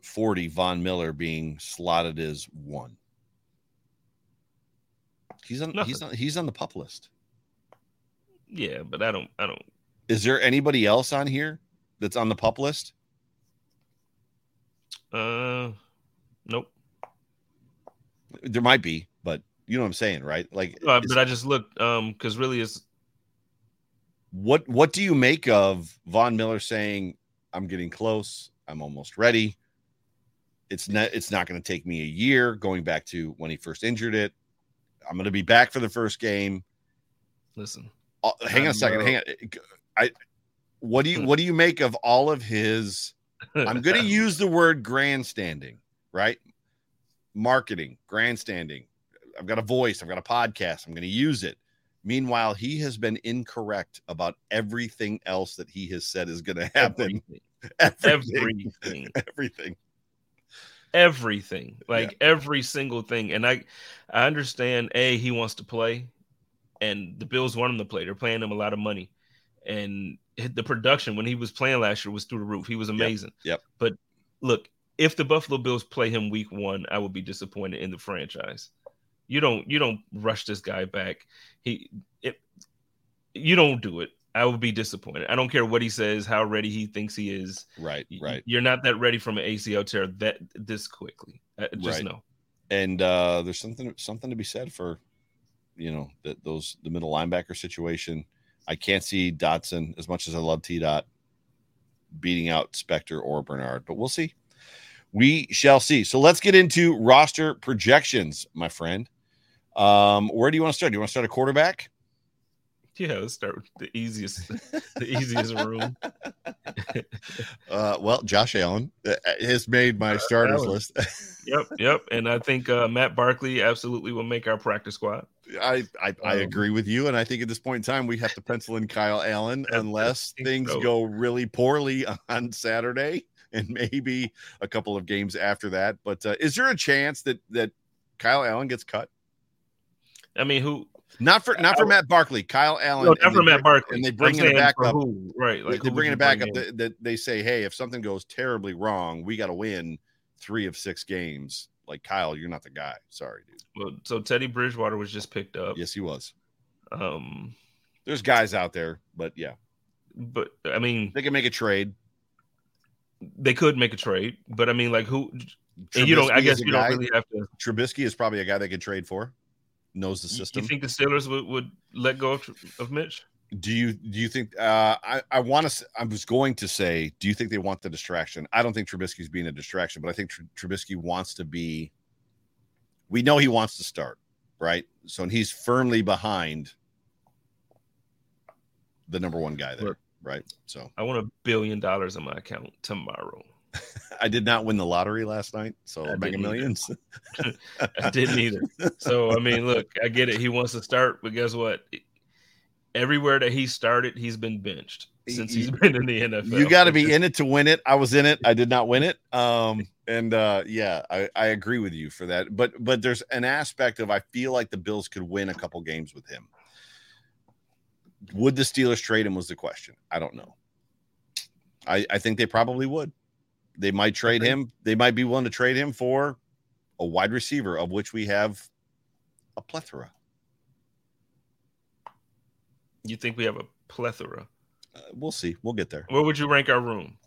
forty Von Miller being slotted as one? He's on Nothing. he's on he's on the pup list. Yeah, but I don't I don't. Is there anybody else on here that's on the pup list? Uh Nope. There might be, but you know what I'm saying, right? Like, uh, but I just looked um because really it's what what do you make of Von Miller saying, "I'm getting close, I'm almost ready." It's not it's not going to take me a year. Going back to when he first injured it, I'm going to be back for the first game. Listen, uh, hang on a second. Hang on. I what do you what do you make of all of his? I'm going to use the word grandstanding right? Marketing, grandstanding. I've got a voice, I've got a podcast, I'm going to use it. Meanwhile, he has been incorrect about everything else that he has said is going to happen. Everything. [LAUGHS] Everything. Everything. everything. Everything. Like every single thing. And I I understand A, he wants to play, and the Bills want him to play. They're paying him a lot of money. And the production when he was playing last year was through the roof. He was amazing. Yep. yep. But look, if the Buffalo Bills play him week one, I would be disappointed in the franchise. You don't you don't rush this guy back. He it you don't do it. I would be disappointed. I don't care what he says, how ready he thinks he is. Right, right. You're not that ready from an ACL tear that this quickly. Uh, just right. know. And uh, there's something something to be said for, you know, that those the middle linebacker situation. I can't see Dodson as much as I love T Dot beating out Spector or Bernard, but we'll see. We shall see. So let's get into roster projections, my friend. Um, where do you want to start? Do you want to start a quarterback? [LAUGHS] Yeah, let's start with the easiest, [LAUGHS] the easiest room. [LAUGHS] uh, well, Josh Allen uh, has made my starters Allen. list. yep, yep, and I think uh, Matt Barkley absolutely will make our practice squad. I I, I um, agree with you, and I think at this point in time we have to pencil in Kyle Allen unless things so. go really poorly on Saturday and maybe a couple of games after that. But uh, is there a chance that that Kyle Allen gets cut? I mean, who? Not for not for Matt Barkley, Kyle Allen. No, not for Matt Barkley. And they bring it back up. Who? Right, like they bring it back up. That they say, hey, if something goes terribly wrong, we got to win three of six games. Like Kyle, you're not the guy. Sorry, dude. Well, so Teddy Bridgewater was just picked up. Yes, he was. Um, there's guys out there, but yeah. But I mean, they can make a trade. They could make a trade, but I mean, like who? and you don't. I guess you guy, don't really have to. Trubisky is probably a guy they could trade for knows the system. Do you think the Steelers would, would let go of, of Mitch? Do you do you think uh, I I want to I was going to say do you think they want the distraction? I don't think Trubisky's being a distraction, but I think Tr- Trubisky wants to be. We know he wants to start, right? So and he's firmly behind the number one guy there, right? So I want a billion dollars in my account tomorrow. [LAUGHS] I did not win the lottery last night, so I Mega Millions. [LAUGHS] I didn't either. So I mean, look, I get it. He wants to start, but guess what? Everywhere that he started, he's been benched since he's [LAUGHS] been in the NFL. You got to be in it to win it. I was in it. I did not win it. Um, and uh, yeah, I, I agree with you for that. But but there's an aspect of I feel like the Bills could win a couple games with him. Would the Steelers trade him? Was the question. I don't know. I, I think they probably would. They might trade okay. him. They might be willing to trade him for a wide receiver, of which we have a plethora. You think we have a plethora? Uh, we'll see. We'll get there. Where would you rank our room?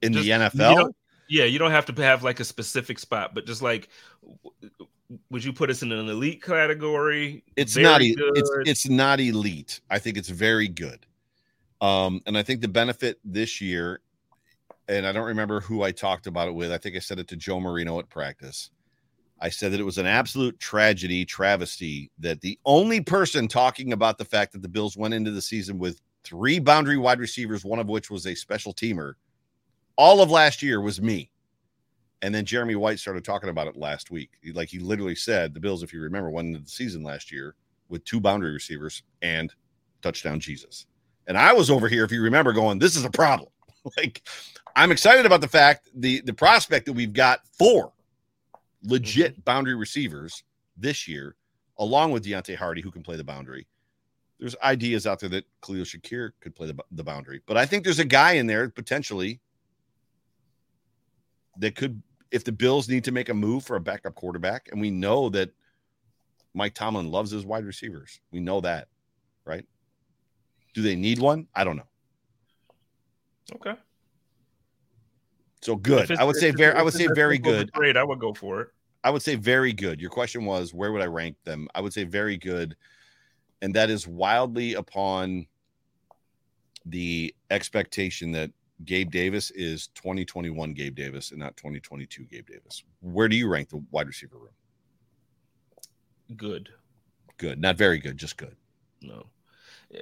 In just, the NFL? You yeah, you don't have to have like a specific spot, but just like, would you put us in an elite category? It's very not. It's it's not elite. I think it's very good. Um, and I think the benefit this year and I don't remember who I talked about it with. I think I said it to Joe Marino at practice. I said that it was an absolute tragedy, travesty that the only person talking about the fact that the Bills went into the season with three boundary wide receivers, one of which was a special teamer, all of last year was me. And then Jeremy White started talking about it last week. Like he literally said, the Bills, if you remember, went into the season last year with two boundary receivers and touchdown Jesus. And I was over here, if you remember, going, this is a problem. [LAUGHS] like I'm excited about the fact the the prospect that we've got four legit mm-hmm. boundary receivers this year, along with Deonte Harty, who can play the boundary. There's ideas out there that Khalil Shakir could play the, the boundary, but I think there's a guy in there potentially that could, if the Bills need to make a move for a backup quarterback, and we know that Mike Tomlin loves his wide receivers. We know that, right? Do they need one? I don't know. Okay. So good. I would say very. I would say very good. Great. I would go for it. I would say very good. Your question was where would I rank them? I would say very good, and that is wildly upon the expectation that Gabe Davis is 2021 Gabe Davis and not 2022 Gabe Davis. Where do you rank the wide receiver room? Good. Good. Not very good, just good. No eh,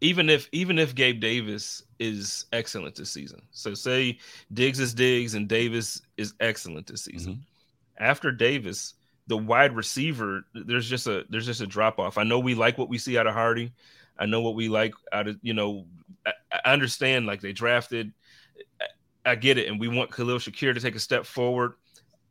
even if even if Gabe Davis is excellent this season, so say Diggs is Diggs and Davis is excellent this season. Mm-hmm. After Davis, the wide receiver, there's just a there's just a drop off. I know we like what we see out of Harty. I know what we like out of you know. I, I understand like they drafted. I, I get it, and we want Khalil Shakir to take a step forward.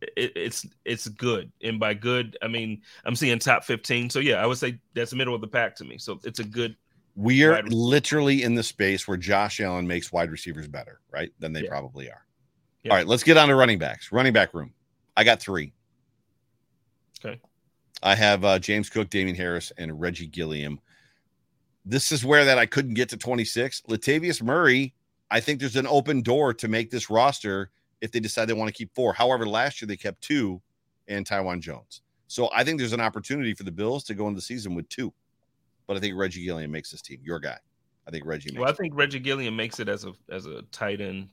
It, it's it's good, and by good, I mean I'm seeing top 15. So yeah, I would say that's the middle of the pack to me. So it's a good. We are literally in the space where Josh Allen makes wide receivers better, right? Than they yeah. probably are. Yeah. All right, let's get on to running backs. Running back room. I got three. Okay. I have uh, James Cook, Damien Harris, and Reggie Gilliam. This is where that I couldn't get to 26. Latavius Murray, I think there's an open door to make this roster if they decide they want to keep four. However, last year they kept two and Taiwan Jones. So I think there's an opportunity for the Bills to go into the season with two. But I think Reggie Gilliam makes this team. Your guy. I think Reggie Well, I think it. Reggie Gilliam makes it as a as a tight end.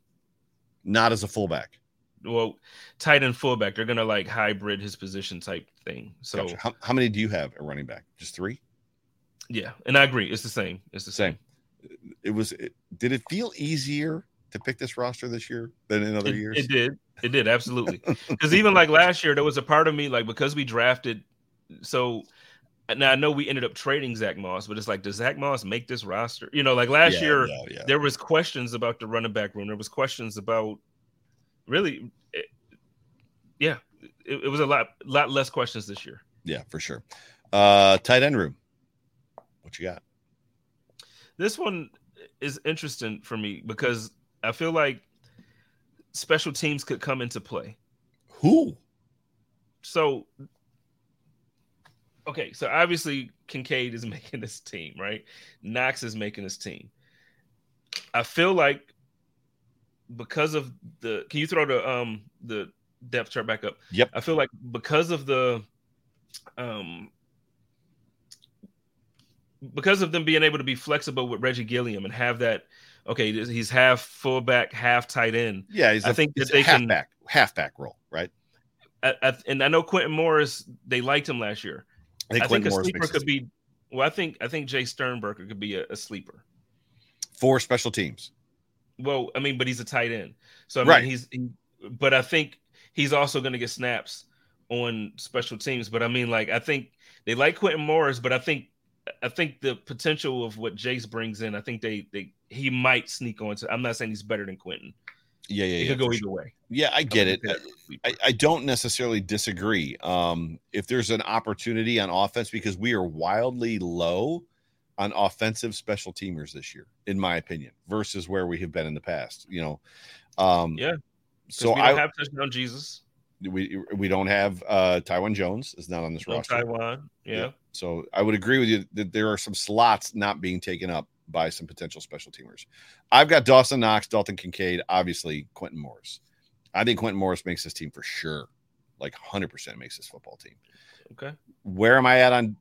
Not as a fullback well, tight end fullback. They're gonna like hybrid his position type thing. So gotcha. how, how many do you have at running back? Just three? Yeah, and I agree. It's the same. It's the same. same. It was. It, did it feel easier to pick this roster this year than in other it, years? It did. It did absolutely. [LAUGHS] Because even like last year, there was a part of me like because we drafted. So now I know we ended up trading Zach Moss, but it's like, does Zach Moss make this roster? You know, like last yeah, year, yeah, yeah. there was questions about the running back room. There was questions about really, it, yeah, it, it, was a lot, lot less questions this year. Yeah, for sure. Uh, tight end room. What you got? This one is interesting for me because I feel like special teams could come into play. Who? So, okay, so obviously Kincaid is [LAUGHS] making this team, right? Knox is making this team. I feel like because of the can you throw the um the depth chart back up? Yep. I feel like because of the um because of them being able to be flexible with Reggie Gilliam and have that okay, he's half fullback, half tight end. Yeah, he's I a, think that they halfback, can halfback role, right? I, I, and I know Quintin Morris, they liked him last year. I think, I think a Morris sleeper could be. Well, I think I think Jace Sternberger could be a, a sleeper. For special teams. Well, I mean, but he's a tight end, so I mean, right. he's. He, but I think he's also going to get snaps on special teams. But I mean, like, I think they like Quintin Morris, but I think I think the potential of what Jace brings in, I think they they he might sneak onto. I'm not saying he's better than Quintin. Yeah, yeah, it yeah. could go either sure. way. Yeah, I get it. I, I, don't necessarily disagree. Um, if there's an opportunity on offense, because we are wildly low on offensive special teamers this year, in my opinion, versus where we have been in the past. You know, um, yeah. So I have touchdown Jesus. We we don't have uh Taiwan Jones is not on this no roster. Taiwan, yeah. yeah. So I would agree with you that there are some slots not being taken up by some potential special teamers. I've got Dawson Knox, Dalton Kincaid, obviously Quintin Morris. I think Quintin Morris makes this team for sure. Like 100% makes this football team. Okay. Where am I at on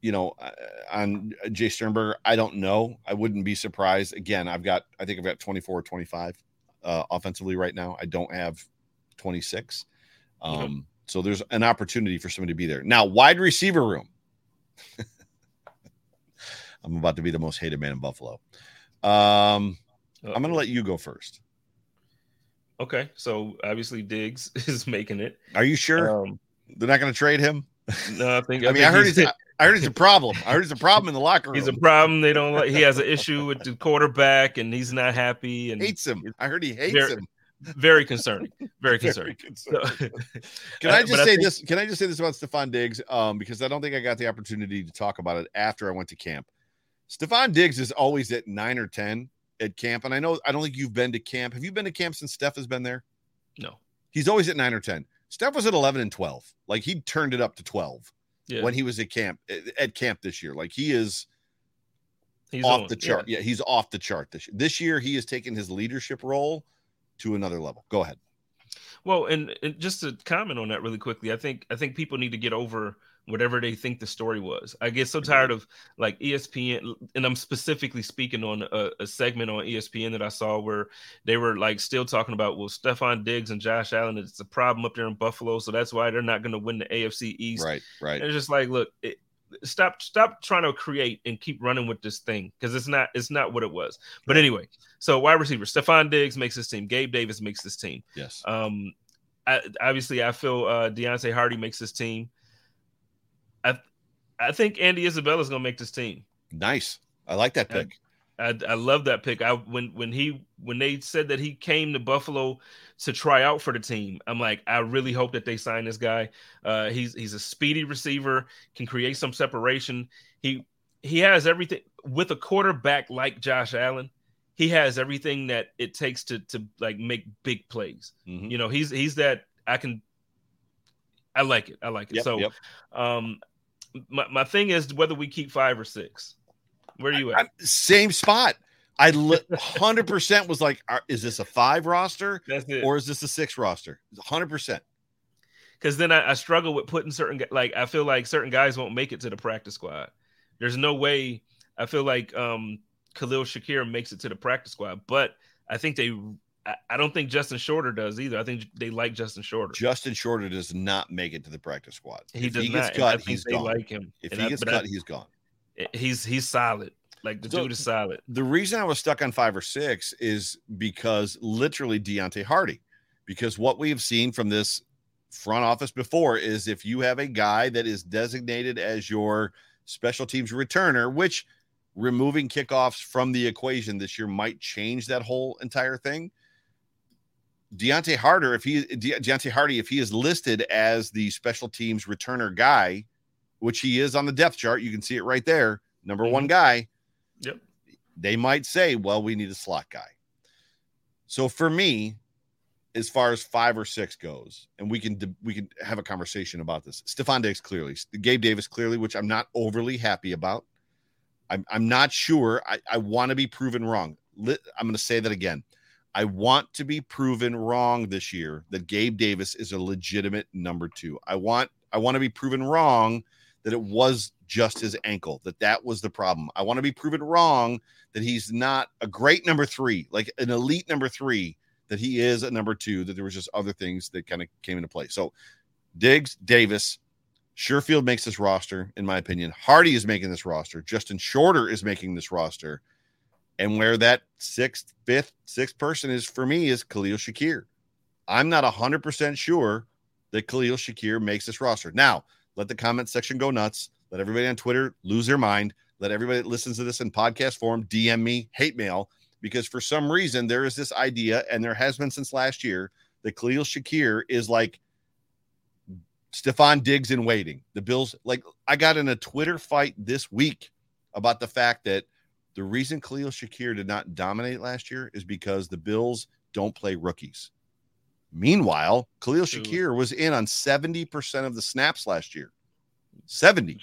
you know, uh, on Jace Sternberger, I don't know. I wouldn't be surprised. Again, I've got, I think I've got 24 or 25 uh, offensively right now. I don't have 26. Um, mm-hmm. So there's an opportunity for somebody to be there. Now, wide receiver room. [LAUGHS] I'm about to be the most hated man in Buffalo. Um, I'm going to let you go first. Okay. So obviously Diggs [LAUGHS] is making it. Are you sure? Um, They're not going to trade him? No, I think. [LAUGHS] I, I mean, think I heard he's. I heard he's a problem. I heard he's a problem in the locker room. He's a problem. They don't like. He has an issue with the quarterback, and he's not happy. And hates him. I heard he hates very, him. Very concerning. Very concerning. [LAUGHS] Very concerning. So, can I just say think, this? Can I just say this about Stefon Diggs? Um, because I don't think I got the opportunity to talk about it after I went to camp. Stefon Diggs is always at nine or ten at camp, and I know I don't think you've been to camp. Have you been to camp since Steph has been there? No. He's always at nine or ten. Steph was at eleven and twelve. Like he turned it up to twelve yeah. when he was at camp at camp this year. Like he is he's off on, the chart. Yeah. yeah. he's off the chart this year. This year he has taken his leadership role to another level. Go ahead. Well, and, and just to comment on that really quickly, I think I think people need to get over whatever they think the story was. I get so tired of like ESPN, and I'm specifically speaking on a, a, segment on ESPN that I saw where they were like still talking about, well, Stefon Diggs and Josh Allen, it's a problem up there in Buffalo, so that's why they're not going to win the AFC East. Right, right. And it's just like, look, it, stop, stop trying to create and keep running with this thing because it's not, it's not what it was. But anyway, so wide receiver Stefon Diggs makes this team. Gabe Davis makes this team. Yes. Um, I, obviously I feel uh, Deonte Harty makes this team. I I think Andy Isabella is going to make this team. Nice. I like that pick. I, I, I love that pick. I when when he when they said that he came to Buffalo to try out for the team, I'm like, I really hope that they sign this guy. Uh, he's he's a speedy receiver, can create some separation. He he has everything with a quarterback like Josh Allen. He has everything that it takes to to like make big plays. Mm-hmm. You know, he's he's that I can. I like it. I like it. Yep, so, yep. um, my my thing is whether we keep five or six. Where are you at? I, same spot. I hundred percent was like, is this a five roster or is this a six roster? Hundred percent. Because then I, I, struggle with putting certain like I feel like certain guys won't make it to the practice squad. There's no way. I feel like um Khalil Shakir makes it to the practice squad, but I think they. I, don't think Justin Shorter does either. I think they like Justin Shorter. Justin Shorter does not make it to the practice squad. He if does he gets not, cut, he's gone. Like him. If and he gets cut, I, he's gone he's he's solid. Like the so, dude is solid. The reason I was stuck on five or six is because literally Deonte Harty. Because what we've seen from this front office before is if you have a guy that is designated as your special teams returner, which removing kickoffs from the equation this year might change that whole entire thing. Deonte Harder, if he De- Deonte Harty, if he is listed as the special teams returner guy, which he is on the depth chart. You can see it right there. Number mm-hmm. one guy. Yep. They might say, well, we need a slot guy. So for me, as far as five or six goes, and we can we can have a conversation about this. Stefon Diggs clearly, Gabe Davis clearly, which I'm not overly happy about. I'm I'm not sure. I, I want to be proven wrong. I'm going to say that again. I want to be proven wrong this year that Gabe Davis is a legitimate number two. I want I want to be proven wrong that it was just his ankle, that that was the problem. I want to be proven wrong that he's not a great number three, like an elite number three, that he is a number two, that there was just other things that kind of came into play. So Diggs, Davis, Sherfield makes this roster, in my opinion. Harty is making this roster. Justin Shorter is making this roster. And where that sixth, fifth, sixth person is for me is Khalil Shakir. I'm not 100% sure that Khalil Shakir makes this roster. Now, let the comment section go nuts. Let everybody on Twitter lose their mind. Let everybody that listens to this in podcast form DM me hate mail because for some reason there is this idea, and there has been since last year, that Khalil Shakir is like Stefon Diggs in waiting. The Bills, like, I got in a Twitter fight this week about the fact that the reason Khalil Shakir did not dominate last year is because the Bills don't play rookies. Meanwhile, Khalil Shakir was in on 70% of the snaps last year. 70.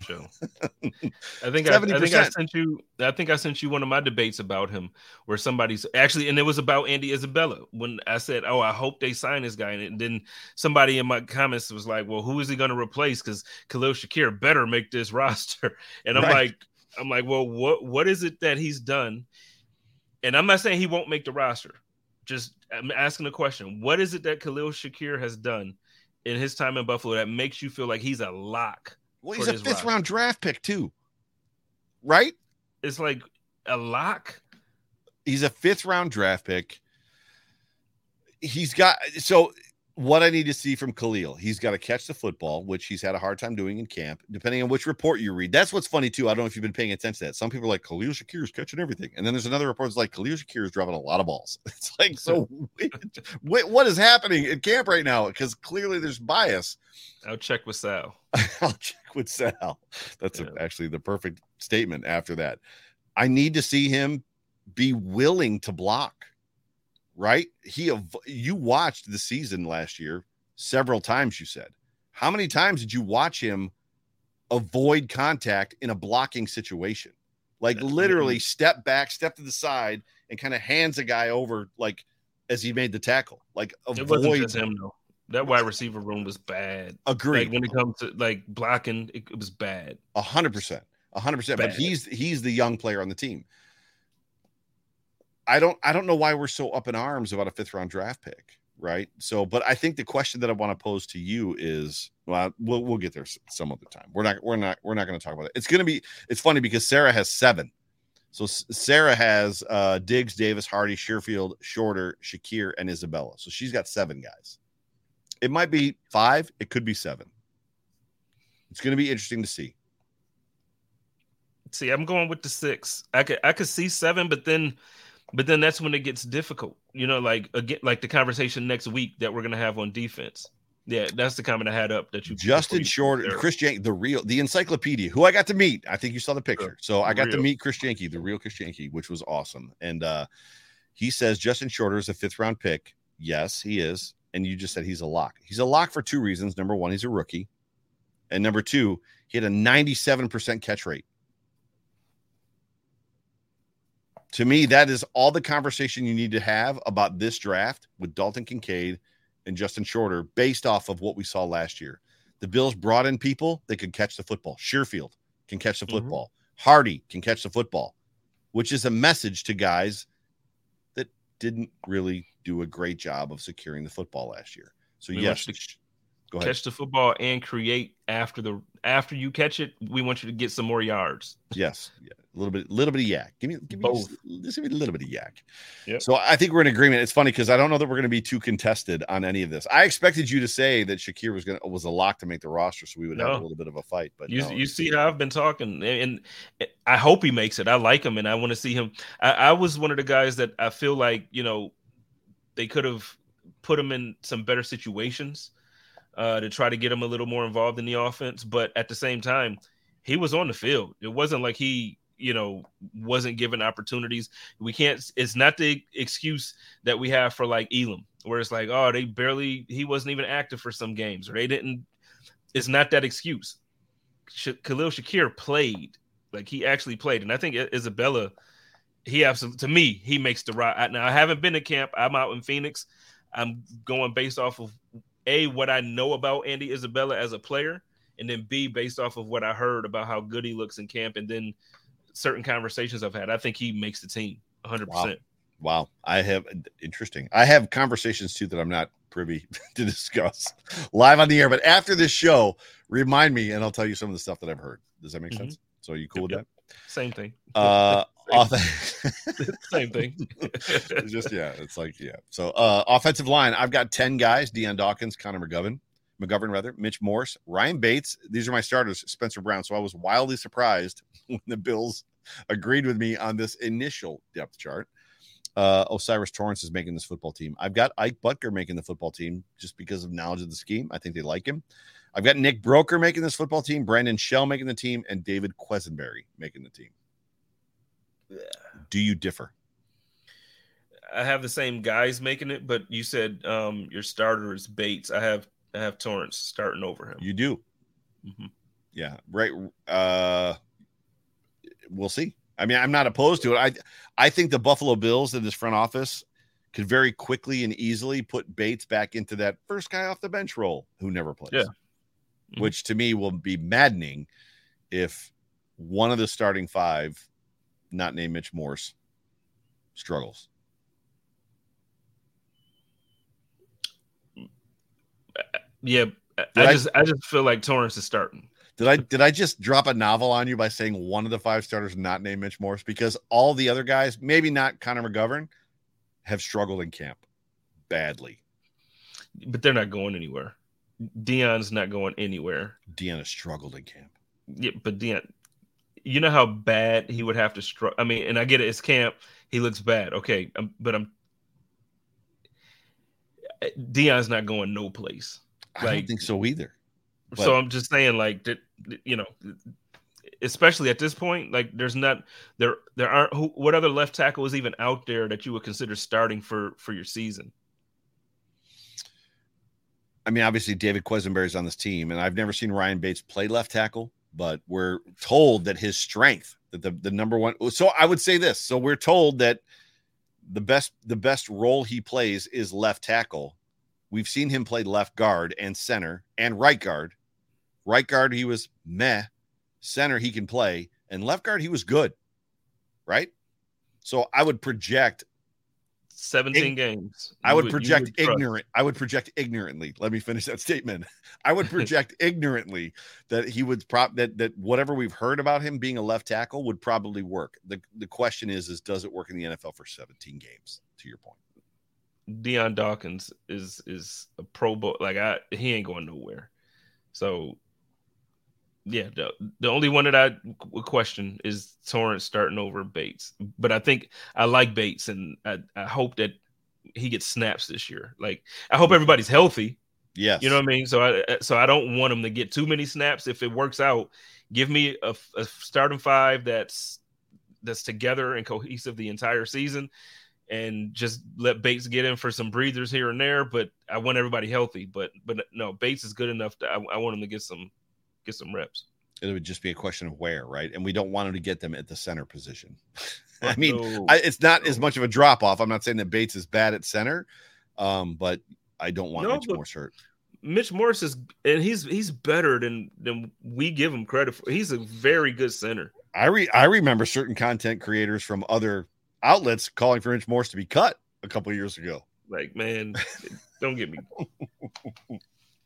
Joe. [LAUGHS] I think I, I, think I sent you I think I sent you one of my debates about him where somebody's actually and it was about Andy Isabella when I said, "Oh, I hope they sign this guy." And then somebody in my comments was like, "Well, who is he going to replace cuz Khalil Shakir better make this [LAUGHS] roster." And I'm right. like I'm like, "Well, what what is it that he's done?" And I'm not saying he won't make the roster. Just I'm asking a question. What is it that Khalil Shakir has done in his time in Buffalo that makes you feel like he's a lock? Well, he's a fifth roster? round draft pick too, right? It's like a lock. He's a fifth round draft pick. He's got so what I need to see from Khalil, he's got to catch the football, which he's had a hard time doing in camp, depending on which report you read. That's what's funny, too. I don't know if you've been paying attention to that. Some people are like, Khalil Shakir is catching everything. And then there's another report that's like, Khalil Shakir is dropping a lot of balls. [LAUGHS] It's like, so wait, what is happening in camp right now? Because clearly there's bias. I'll check with Sal. [LAUGHS] I'll check with Sal. That's yeah. a, actually the perfect statement after that. I need to see him be willing to block right? He you watched the season last year several times. You said how many times did you watch him avoid contact in a blocking situation? Like literally mm-hmm. step back, step to the side, and kind of hands a guy over like as he made the tackle. Like avoid him though. That wide receiver room was bad. Agreed. Like when it comes to like blocking, it, it was bad. A hundred percent. A hundred percent. But he's he's the young player on the team. I don't I don't know why we're so up in arms about a fifth round draft pick, right? So, but I think the question that I want to pose to you is, well, we'll we'll get there some other time. We're not we're not we're not going to talk about it. It's going to be it's funny because Sarah has seven. So Sarah has uh Diggs, Davis, Harty, Sherfield, Shorter, Shakir, and Isabella. So she's got seven guys. It might be five. It could be seven. It's going to be interesting to see. See, I'm going with the six. I could I could see seven, but then but then that's when it gets difficult. You know, like again, like the conversation next week that we're gonna have on defense. Yeah, that's the comment I had up that you Justin Shorter, Chris Janke, the real the encyclopedia, who I got to meet. I think you saw the picture. So I got real. to meet Chris Janke, the real Chris Janke, which was awesome. And uh he says Justin Shorter is a fifth round pick. Yes, he is. And you just said he's a lock. He's a lock for two reasons. Number one, he's a rookie. And number two, he had a 97% catch rate. To me, that is all the conversation you need to have about this draft with Dalton Kincaid and Justin Shorter based off of what we saw last year. The Bills brought in people that could catch the football. Sherfield can catch the mm-hmm. football. Mm-hmm. Harty can catch the football, which is a message to guys that didn't really do a great job of securing the football last year. So, we yes, ahead. Catch the football and create after the after you catch it. We want you to get some more yards. Yes, yeah. a little bit, a little bit of yak. Give me, give me both. Just, just give me a little bit of yak. Yep. So I think we're in agreement. It's funny because I don't know that we're going to be too contested on any of this. I expected you to say that Shakir was going to was a lock to make the roster, so we would no. have a little bit of a fight. But you, no, you see how I've been talking, and I hope he makes it. I like him, and I want to see him. I, I was one of the guys that I feel like you know they could have put him in some better situations uh, to try to get him a little more involved in the offense. But at the same time, he was on the field. It wasn't like he, you know, wasn't given opportunities. We can't. It's not the excuse that we have for like Elam, where it's like, oh, they barely. He wasn't even active for some games, or they didn't. It's not that excuse. Khalil Shakir played, like he actually played, and I think Isabella. He absolutely, to me, he makes the right. Now I haven't been to camp. I'm out in Phoenix. I'm going based off of a what I know about Andy Isabella as a player, and then B based off of what I heard about how good he looks in camp, and then certain conversations I've had. I think he makes the team 100. Wow. percent Wow, I have interesting. I have conversations too that I'm not privy [LAUGHS] to discuss live on the air. But after this show, remind me, and I'll tell you some of the stuff that I've heard. Does that make mm-hmm. sense? So, are you cool yep, with that? Same thing. Uh, [LAUGHS] Same thing. just yeah, it's like yeah. So uh offensive line, I've got 10 guys, Dion Dawkins, Connor McGovern, McGovern rather, Mitch Morse, Ryan Bates. These are my starters, Spencer Brown. So I was wildly surprised [LAUGHS] when the Bills agreed with me on this initial depth chart. Uh, O'Cyrus Torrence is making this football team. I've got Ike Boettger making the football team just because of knowledge of the scheme. I think they like him. I've got Nick Broeker making this football team, Brandon Shell making the team, and David Quessenberry making the team. Do you differ? I have the same guys making it, but you said um, your starter is Bates. I have I have Torrence starting over him. You do. Mm-hmm. Yeah, right. Uh, we'll see. I mean, I'm not opposed to it. I I think the Buffalo Bills in this front office could very quickly and easily put Bates back into that first guy off the bench role who never plays. Yeah. Mm-hmm. Which to me will be maddening if one of the starting five not named Mitch Morse struggles? Yeah, I, I just I just feel like Torrence is starting. Did I did I just drop a novel on you by saying one of the five starters not named Mitch Morse because all the other guys, maybe not Connor McGovern, have struggled in camp badly. But they're not going anywhere. Dion's not going anywhere. Dion has struggled in camp. Yeah, but Dion you know how bad he would have to struggle. I mean, and I get it. It's camp. He looks bad. Okay, um, but I'm Dion's not going no place. I like, don't think so either. But... So I'm just saying, like that, you know, especially at this point, like there's not there there aren't who, what other left tackle is even out there that you would consider starting for for your season. I mean, obviously David is on this team, and I've never seen Ryan Bates play left tackle but we're told that his strength that the, the number one so i would say this so we're told that the best the best role he plays is left tackle. We've seen him play left guard and center and right guard. Right guard he was meh. Center he can play. And left guard he was good right? So i would project 17 games. I would, would project would ignorant. I would project ignorantly. Let me finish that statement. I would [LAUGHS] project ignorantly that he would prop that that whatever we've heard about him being a left tackle would probably work. The the question is is does it work in the NFL for 17 games to your point? Dion Dawkins is is a Pro Bowl. Like I, he ain't going nowhere. So yeah, the, the only one that I would question is Torrence starting over Bates. But I think I like Bates, and I, I hope that he gets snaps this year. Like I hope everybody's healthy. Yes, you know what I mean. So I uh, so I don't want him to get too many snaps. If it works out, give me a, a starting five that's that's together and cohesive the entire season, and just let Bates get in for some breathers here and there. But I want everybody healthy. But but no, Bates is good enough. To, I, I want him to get some get some reps. It would just be a question of where, right? And we don't want him to get them at the center position. [LAUGHS] I mean, no. I, it's not as much of a drop off. I'm not saying that Bates is bad at center, um, but I don't want no, Mitch Morse hurt. Mitch Morse is, and he's he's better than than we give him credit for. He's a very good center. I re, I remember certain content creators from other outlets calling for Mitch Morse to be cut a couple years ago. Like, man, [LAUGHS] don't get me. [LAUGHS]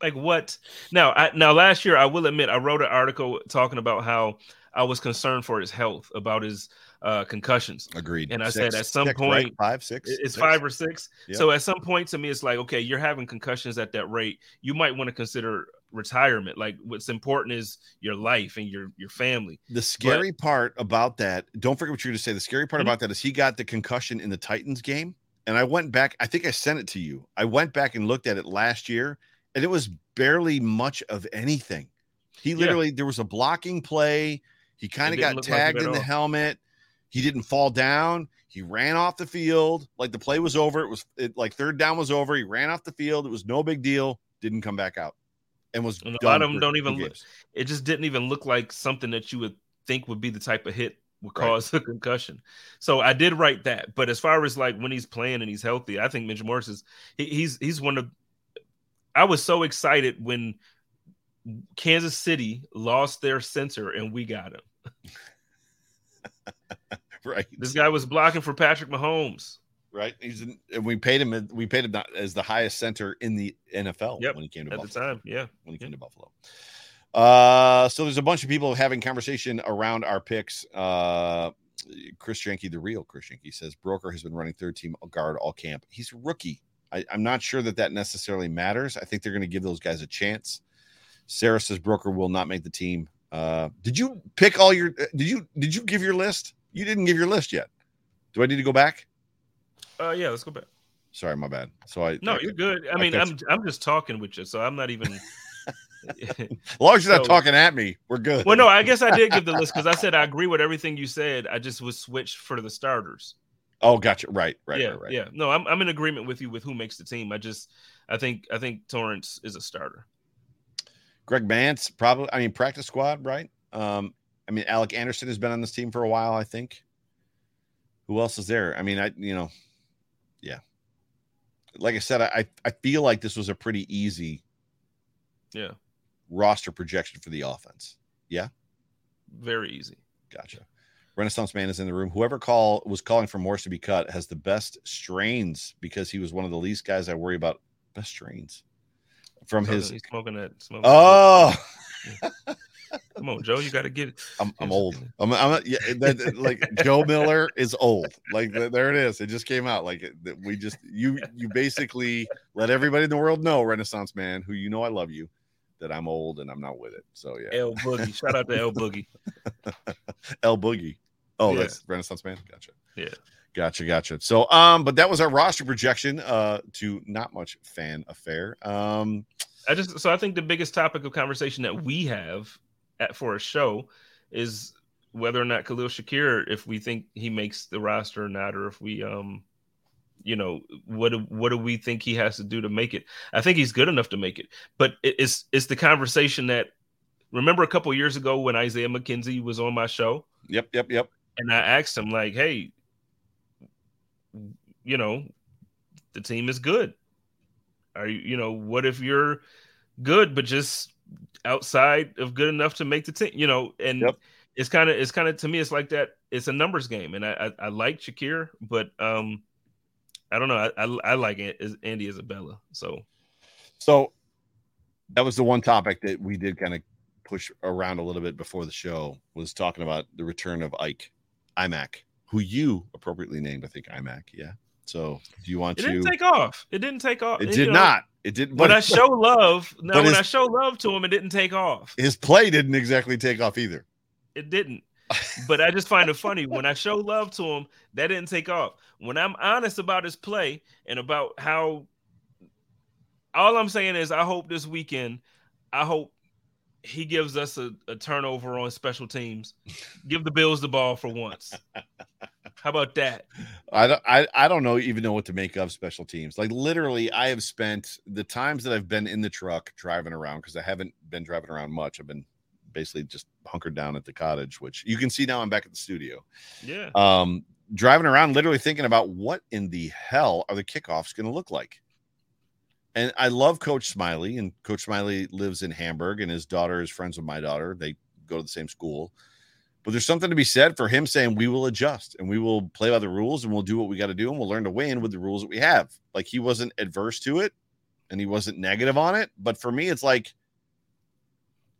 like what? Now, I, now last year, I will admit, I wrote an article talking about how I was concerned for his health, about his uh, concussions. Agreed. And I six, said at some six, point, right? five, six, it's six. five or six. Yep. So at some point, to me, it's like, okay, you're having concussions at that rate. You might want to consider retirement. Like what's important is your life and your your family. The scary but, part about that, don't forget what you're going to say. The scary part mm-hmm. about that is he got the concussion in the Titans game. And I went back, I think I sent it to you. I went back and looked at it last year and it was barely much of anything. He literally yeah. there was a blocking play. He kind of got tagged like in the helmet. He didn't fall down. He ran off the field like the play was over. It was it, like third down was over. He ran off the field. It was no big deal. Didn't come back out and was and a lot of them don't even look. It just didn't even look like something that you would think would be the type of hit would cause right. [LAUGHS] a concussion. So I did write that. But as far as like when he's playing and he's healthy, I think Mitch Morse is he, he's he's one of I was so excited when Kansas City lost their center and we got him. [LAUGHS] right. This guy was blocking for Patrick Mahomes. Right. He's in, and we paid him we paid him as the highest center in the NFL yep. when he came to at Buffalo. the time. Yeah. When he yeah. came to Buffalo. Uh so there's a bunch of people having conversation around our picks. Uh Chris Jenke, the real Chris Jenke, says Broeker has been running third team guard all camp. He's rookie. I, am not sure that that necessarily matters. I think they're going to give those guys a chance. Sarah says Broeker will not make the team. Uh, did you pick all your? Uh, did you did you give your list? You didn't give your list yet. Do I need to go back? Uh, yeah, let's go back. Sorry, my bad. So I no, I, you're good. I, I mean, I'm I'm just talking with you, so I'm not even. [LAUGHS] as long as you're so, not talking at me, we're good. Well, no, I guess I did give the list because I said I agree with everything you said. I just was switched for the starters. Oh, gotcha. Right, right, yeah, right, right. Yeah. No, I'm I'm in agreement with you with who makes the team. I just I think I think Torrence is a starter. Greg Mance, probably I mean practice squad, right? Um, I mean Alec Anderson has been on this team for a while, I think. Who else is there? I mean, I you know, yeah. Like I said, I I feel like this was a pretty easy yeah roster projection for the offense. Yeah. Very easy. Gotcha. Renaissance man is in the room. Whoever call was calling for Morse to be cut has the best strains because he was one of the least guys I worry about. Best strains from so his he's smoking that. Smoking oh, that. come on, Joe, you got to get it. I'm, I'm old. I'm, I'm yeah, that, like [LAUGHS] Joe Miller is old. Like there it is. It just came out. Like we just you you basically let everybody in the world know, Renaissance man, who you know I love you that I'm old and I'm not with it. So yeah. L Boogie. Shout out to L Boogie. [LAUGHS] L Boogie. Oh, yeah. that's Renaissance Man. Gotcha. Yeah. Gotcha, gotcha. So, um, but that was our roster projection uh to not much fan affair. Um, I just so I think the biggest topic of conversation that we have at for a show is whether or not Khalil Shakir, if we think he makes the roster or not, or if we um you know what do, what do we think he has to do to make it i think he's good enough to make it but it's it's the conversation that remember a couple years ago when isaiah mckenzie was on my show yep yep yep and I asked him like, "Hey, you know, the team is good. Are you, you know, what if you're good but just outside of good enough to make the team? You know, and yep. it's kind of, it's kind of to me, it's like that. It's a numbers game, and I, I, I like Shakir, but um, I don't know. I, I, I like Andy Isabella, so, so that was the one topic that we did kind of push around a little bit before the show was talking about the return of Ike. IMAC, who you appropriately named, I think IMAC. Yeah. So, do you want It to? didn't take off. It didn't take off. it you did know, not. It did. When But I show love, no, when his- I show love to him, it didn't take off. his play didn't exactly take off either. It didn't. [LAUGHS] But I just find it funny when I show love to him, that didn't take off. When I'm honest about his play and about how all I'm saying is I hope this weekend, I hope he gives us a, a turnover on special teams. Give the Bills the ball for once. How about that? I don't. I, I don't know even know what to make of special teams. Like literally, I have spent the times that I've been in the truck driving around because I haven't been driving around much. I've been basically just hunkered down at the cottage, which you can see now. I'm back at the studio. Yeah. um, driving around, literally thinking about what in the hell are the kickoffs going to look like. And I love Coach Smiley, and Coach Smiley lives in Hamburg, and his daughter is friends with my daughter. They go to the same school. But there's something to be said for him saying we will adjust and we will play by the rules and we'll do what we got to do and we'll learn to win with the rules that we have. Like he wasn't adverse to it and he wasn't negative on it. But for me, it's like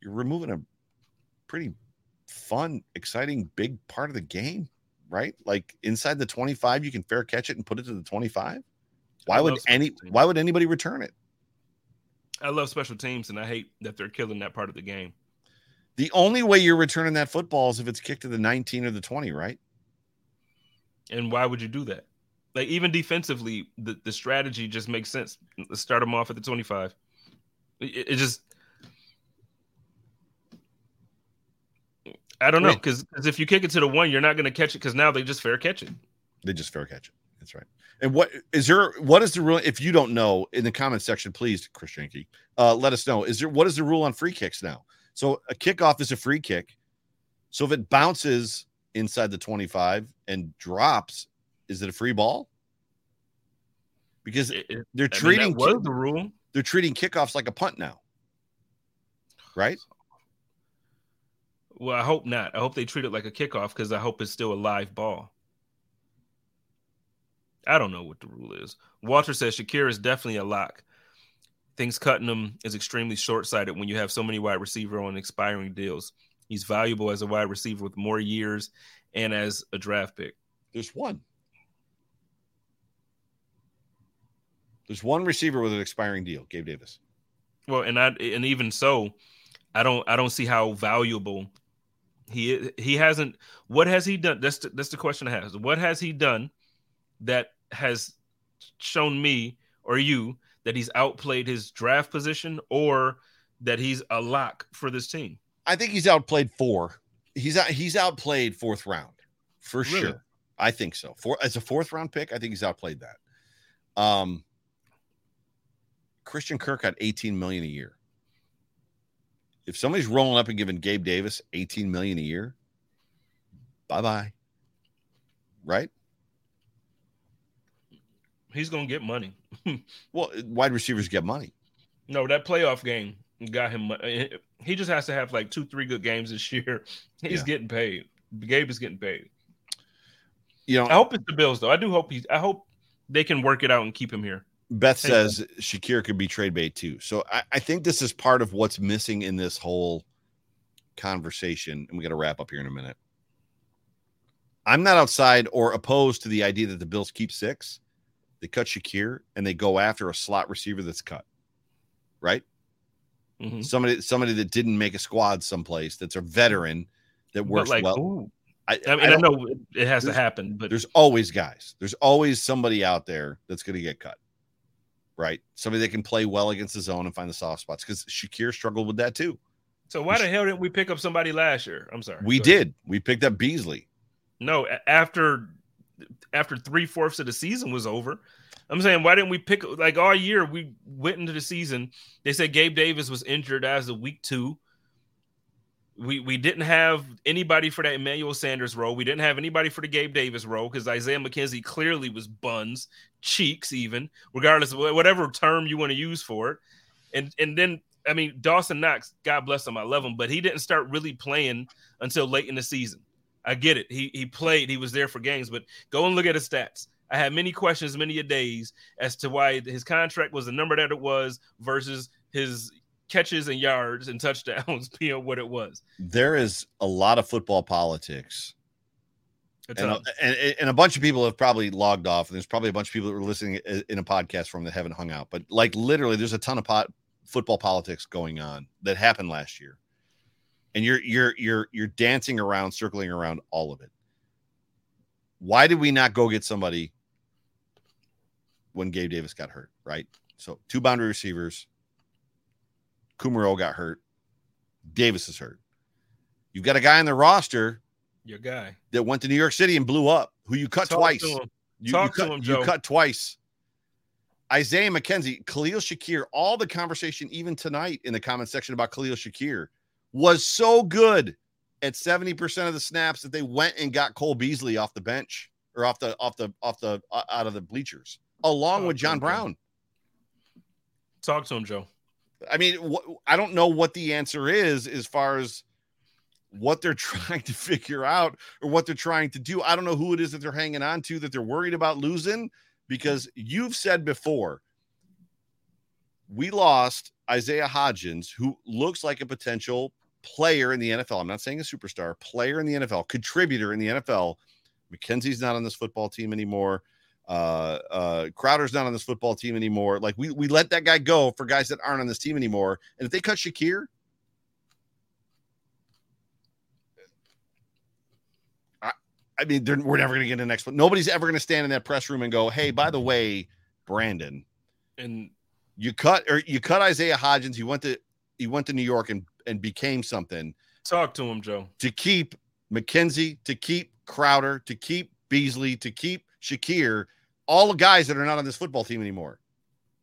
you're removing a pretty fun, exciting, big part of the game, right? Like inside the 25, you can fair catch it and put it to the 25. Why I would any why would anybody return it? I love special teams and I hate that they're killing that part of the game. The only way you're returning that football is if it's kicked to the 19 or the 20, right? And why would you do that? Like even defensively, the, the strategy just makes sense. Let's start them off at the 25. It, it just I don't know because if you kick it to the one, you're not going to catch it because now they just fair catch it. They just fair catch it. That's right. And what is there? What is the rule? If you don't know, in the comment section, please, Chris Yankee, uh, let us know. Is there what is the rule on free kicks now? So a kickoff is a free kick. So if it bounces inside the 25 and drops, is it a free ball? Because It- it- they're I mean, treating was the rule. they're treating kickoffs like a punt now, right? Well, I hope not. I hope they treat it like a kickoff because I hope it's still a live ball. I don't know what the rule is. Walter says Shakir is definitely a lock. Things cutting him is extremely short sighted when you have so many wide receiver on expiring deals. He's valuable as a wide receiver with more years and as a draft pick. There's one. There's one receiver with an expiring deal, Gabe Davis. Well, and I and even so, I don't I don't see how valuable he. He hasn't. What has he done? That's the, that's the question I have. What has he done that has shown me or you that he's outplayed his draft position or that he's a lock for this team? I think he's outplayed four. He's out, he's outplayed fourth round for Really? sure. I think so. For as a fourth round pick, I think he's outplayed that. Um, Christian Kirk got 18 million a year. If somebody's rolling up and giving Gabe Davis 18 million a year, bye bye. Right? He's gonna get money. [LAUGHS] Well, wide receivers get money. No, that playoff game got him. Eh, he just has to have like two, three good games this year. [LAUGHS] He's Yeah. getting paid. Gabe is getting paid. You know, I hope it's the Bills though. I do hope he's. I hope they can work it out and keep him here. Beth Hey, says Shakir could be trade bait too. So I, I think this is part of what's missing in this whole conversation. And we got to wrap up here in a minute. I'm not outside or opposed to the idea that the Bills keep six. They cut Shakir and they go after a slot receiver that's cut. Right? Mhm. Somebody somebody that didn't make a squad someplace that's a veteran that works like, well. ooh, I, I mean, I I, know it- it has to happen, but there's always guys. There's always somebody out there that's going to get cut, right? Somebody that can play well against the zone and find the soft spots because Shakir struggled with that too. so why the hell didn't we pick up somebody last year? I'm sorry, We did. We picked up Beasley. No, after after three fourths of the season was over. I'm saying, why didn't we pick like all year? We went into the season. They said Gabe Davis was injured as of week two. We we didn't have anybody for that Emmanuel Sanders role. We didn't have anybody for the Gabe Davis role because Isaiah McKenzie clearly was buns, cheeks, even regardless of whatever term you want to use for it. And and then I mean Dawson Knox, God bless him, I love him, but he didn't start really playing until late in the season. I get it. He he played. He was there for games, but go and look at his stats. I had many questions, many a days as to why his contract was the number that it was versus his catches and yards and [LAUGHS] touchdowns being what it was. There is a lot of football politics And, a- and and a bunch of people have probably logged off. And there's probably a bunch of people that were listening in a podcast from that haven't hung out. But like literally, there's a ton of pot, football politics going on that happened last year, and you're you're you're you're dancing around, circling around all of it. Why did we not go get somebody when Gabe Davis got hurt? Right. So two boundary receivers. Kumaro got hurt. Davis is hurt. You've got a guy on the roster Your guy. that went to New York City and blew up, who you cut Talk twice. You, you to cut, him, you cut twice. Isaiah McKenzie, Khalil Shakir, all the conversation, even tonight in the comment section about Khalil Shakir, was so good at 70% of the snaps that they went and got Cole Beasley off the bench or off the off the off the uh, out of the bleachers, along Oh, with John. Brown. Talk to him, Joe. I mean, wh- I don't know what the answer is as far as what they're [LAUGHS] trying to figure out or what they're trying to do. I don't know who it is that they're hanging on to that they're worried about losing because you've said before we lost Isaiah Hodgins, who looks like a potential player in the NFL. I'm not saying a superstar, player in the NFL, contributor in the NFL. McKenzie's not on this football team anymore. Uh, uh, Crowder's not on this football team anymore. Like we we let that guy go for guys that aren't on this team anymore. And if they cut Shakir, I, I mean, we're never going to get an next. Nobody's ever going to stand in that press room and go, "Hey, by the way, Brandon, And you cut or you cut Isaiah Hodgins. He went to he went to New York and and became something talk to him, Joe. to keep McKenzie, to keep Crowder, to keep Beasley, to keep Shakir, all the guys that are not on this football team anymore.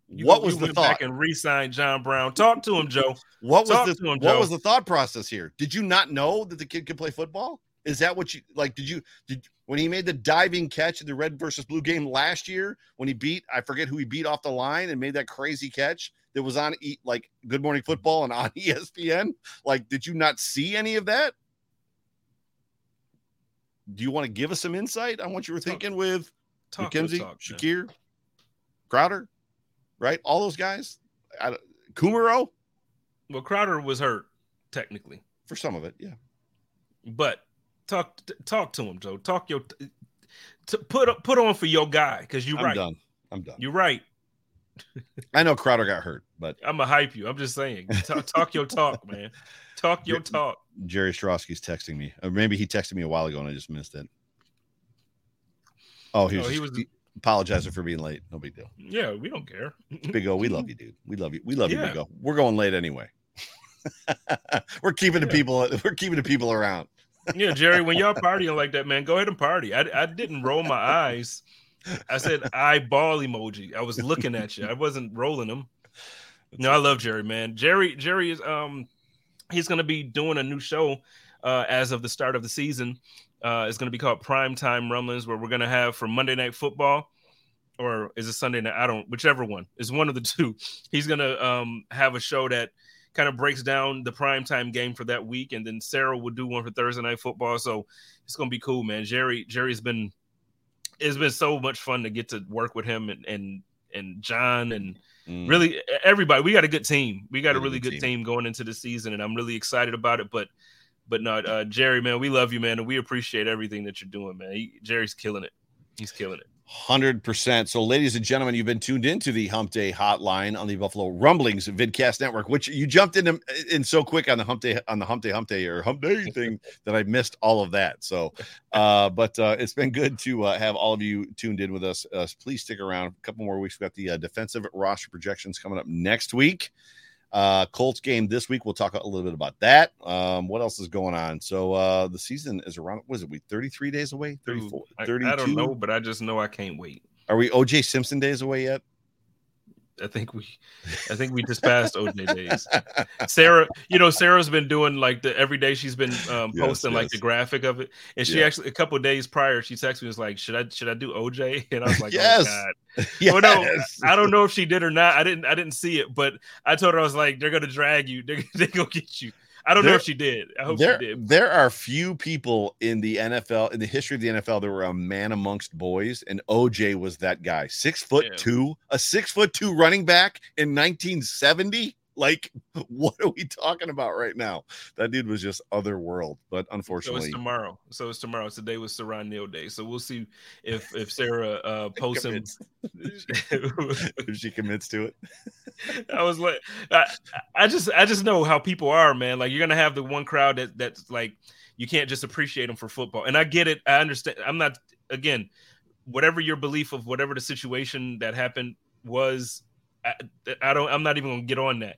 You- what was the thought? Back and re-signed John Brown. Talk to him, Joe. What was Talk the to him, what Joe. was the thought process here? Did you not know that the kid could play football? Is that what you like? Did you did when he made the diving catch in the red versus blue game last year when he beat I forget who he beat off the line and made that crazy catch that was on like Good Morning Football and on [LAUGHS] ESPN? Like, did you not see any of that? Do you want to give us some insight on what you were Talk- thinking with Talk McKenzie, talk. Shakir, Crowder, right? All those guys. I, Kumaro Well, Crowder was hurt technically, for some of it, yeah. but talk talk to him, Joe. Talk your t- put put on for your guy because you're I'm right. done. I'm done. You're right. [LAUGHS] I know Crowder got hurt, but [LAUGHS] I'm gonna hype you. I'm just saying. Talk, talk your talk, [LAUGHS] man. Talk your talk. Jerry Strosky's texting me. Or maybe he texted me a while ago and I just missed it. Oh, he oh, was, Oh, he was- he- apologizing for being late. No big deal. Yeah, we don't care. Big O, we love you, dude. We love you. We love you, Big O. We're going late anyway. we're keeping the people. We're keeping the people around. Yeah, Jerry, when y'all partying like that, man, go ahead and party. I, I didn't roll my eyes. I said eyeball emoji. I was looking at you. I wasn't rolling them. No, I love Jerry, man. Jerry, Jerry is um he's gonna be doing a new show uh as of the start of the season. Uh it's gonna be called Primetime Rumblings, where we're gonna have for Monday night football, or is it Sunday night? I don't whichever one. is one of the [LAUGHS] two. He's gonna um have a show that kind of breaks down the primetime game for that week, and then Sarah will do one for Thursday night football. So it's gonna be cool, man. Jerry, Jerry's been it's been so much fun to get to work with him and and and John and Mm. really everybody. We got a good team. We got a really good good team. team. going into the season, and I'm really excited about it. But but not uh, Jerry, man, we love you, man, and we appreciate everything that you're doing, man. He, Jerry's killing it. He's killing it. Hundred percent. So, ladies and gentlemen, you've been tuned into the Hump Day Hotline on the Buffalo Rumblings Vidcast Network, which you jumped into in so quick on the Hump Day on the Hump Day Hump Day or Hump Day [LAUGHS] thing that I missed all of that. So, uh, but uh, it's been good to uh, have all of you tuned in with us. Uh, please stick around a couple more weeks. We've got the uh, defensive roster projections coming up next week. Uh, Colts game this week. We'll talk a little bit about that. Um, what else is going on? So, uh, the season is around. Was it we 33 days away? 34, I, I don't know, but I just know I can't wait. Are we OJ Simpson days away yet? I think we, I think we just passed OJ days. Sarah, you know, Sarah's been doing like the every day she's been um, Yes, posting like the graphic of it, and she Yeah. actually a couple of days prior she texted me was like, "Should I should I do OJ?" [LAUGHS] And I was like, Yes. "Oh God." yes. [LAUGHS] Well, no, I don't know if she did or not. I didn't. I didn't see it, but I told her I was like, "They're gonna drag you. They're, [LAUGHS] they're gonna get you." I don't know if she did. I hope there, she did. there are few people in the NFL, in the history of the NFL, that were a man amongst boys, and OJ was that guy. Six foot Yeah. two, a six foot two running back in 1970. Like, [LAUGHS] what are we talking about right now? That dude was just otherworld. But unfortunately, so it's tomorrow. So it's tomorrow. Today was Siran Neal Day. So we'll see if if [LAUGHS] Sarah uh posts him. [LAUGHS] if she commits to it. I was like, I, I just I just know how people are, man. Like you're gonna have the one crowd that that's like you can't just appreciate them for football. And I get it. I understand. I'm not again, whatever your belief of whatever the situation that happened was I, I don't. I'm not even gonna get on that.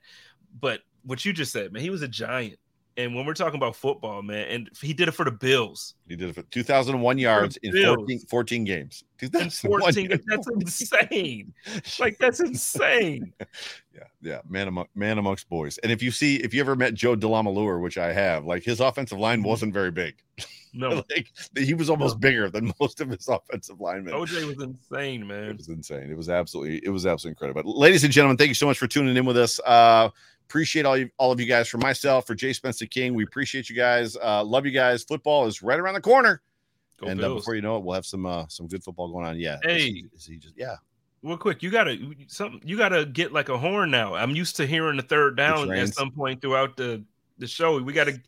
But what you just said, man, he was a giant. And when we're talking about football, man, and he did it for the Bills. He did it for 2001 yards in 14, 14 games. 14, that's insane. [LAUGHS] like that's insane. [LAUGHS] yeah, yeah, man among man amongst boys. And if you see, if you ever met Joe DeLamielleure, which I have, like his offensive line mm-hmm. wasn't very big. [LAUGHS] No, [LAUGHS] like he was almost bigger than [LAUGHS] most of his offensive linemen. OJ was insane, man. It was insane. It was absolutely, it was absolutely incredible. But ladies and gentlemen, thank you so much for tuning in with us. Uh, appreciate all you, all of you guys. For myself, for Jay Spencer King, we appreciate you guys. Uh, love you guys. Football is right around the corner, Go and uh, before you know it, we'll have some uh, some good football going on. Yeah. Hey, is he, is he just yeah. Real quick, you gotta something. You gotta get like a horn now. I'm used to hearing the third down at some point throughout the the show. We gotta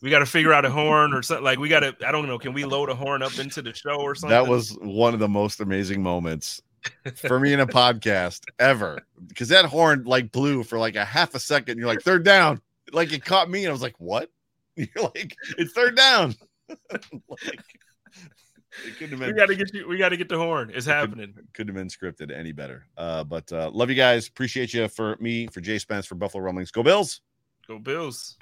we got to figure out a horn or something. Like we got to, I don't know, can we load a horn up into the show or something? That was one of the most amazing moments for me in a podcast ever because that horn like blew for like a half a second. You're like, third down. Like it caught me, and I was like, what? [LAUGHS] You're like, it's third down. [LAUGHS] like, been, we got to get you. We got to get the horn. It's happening. Could, couldn't have been scripted any better. Uh, but uh, love you guys. Appreciate you for me, for Jay Spence, for Buffalo Rumblings. Go Bills. Go Bills.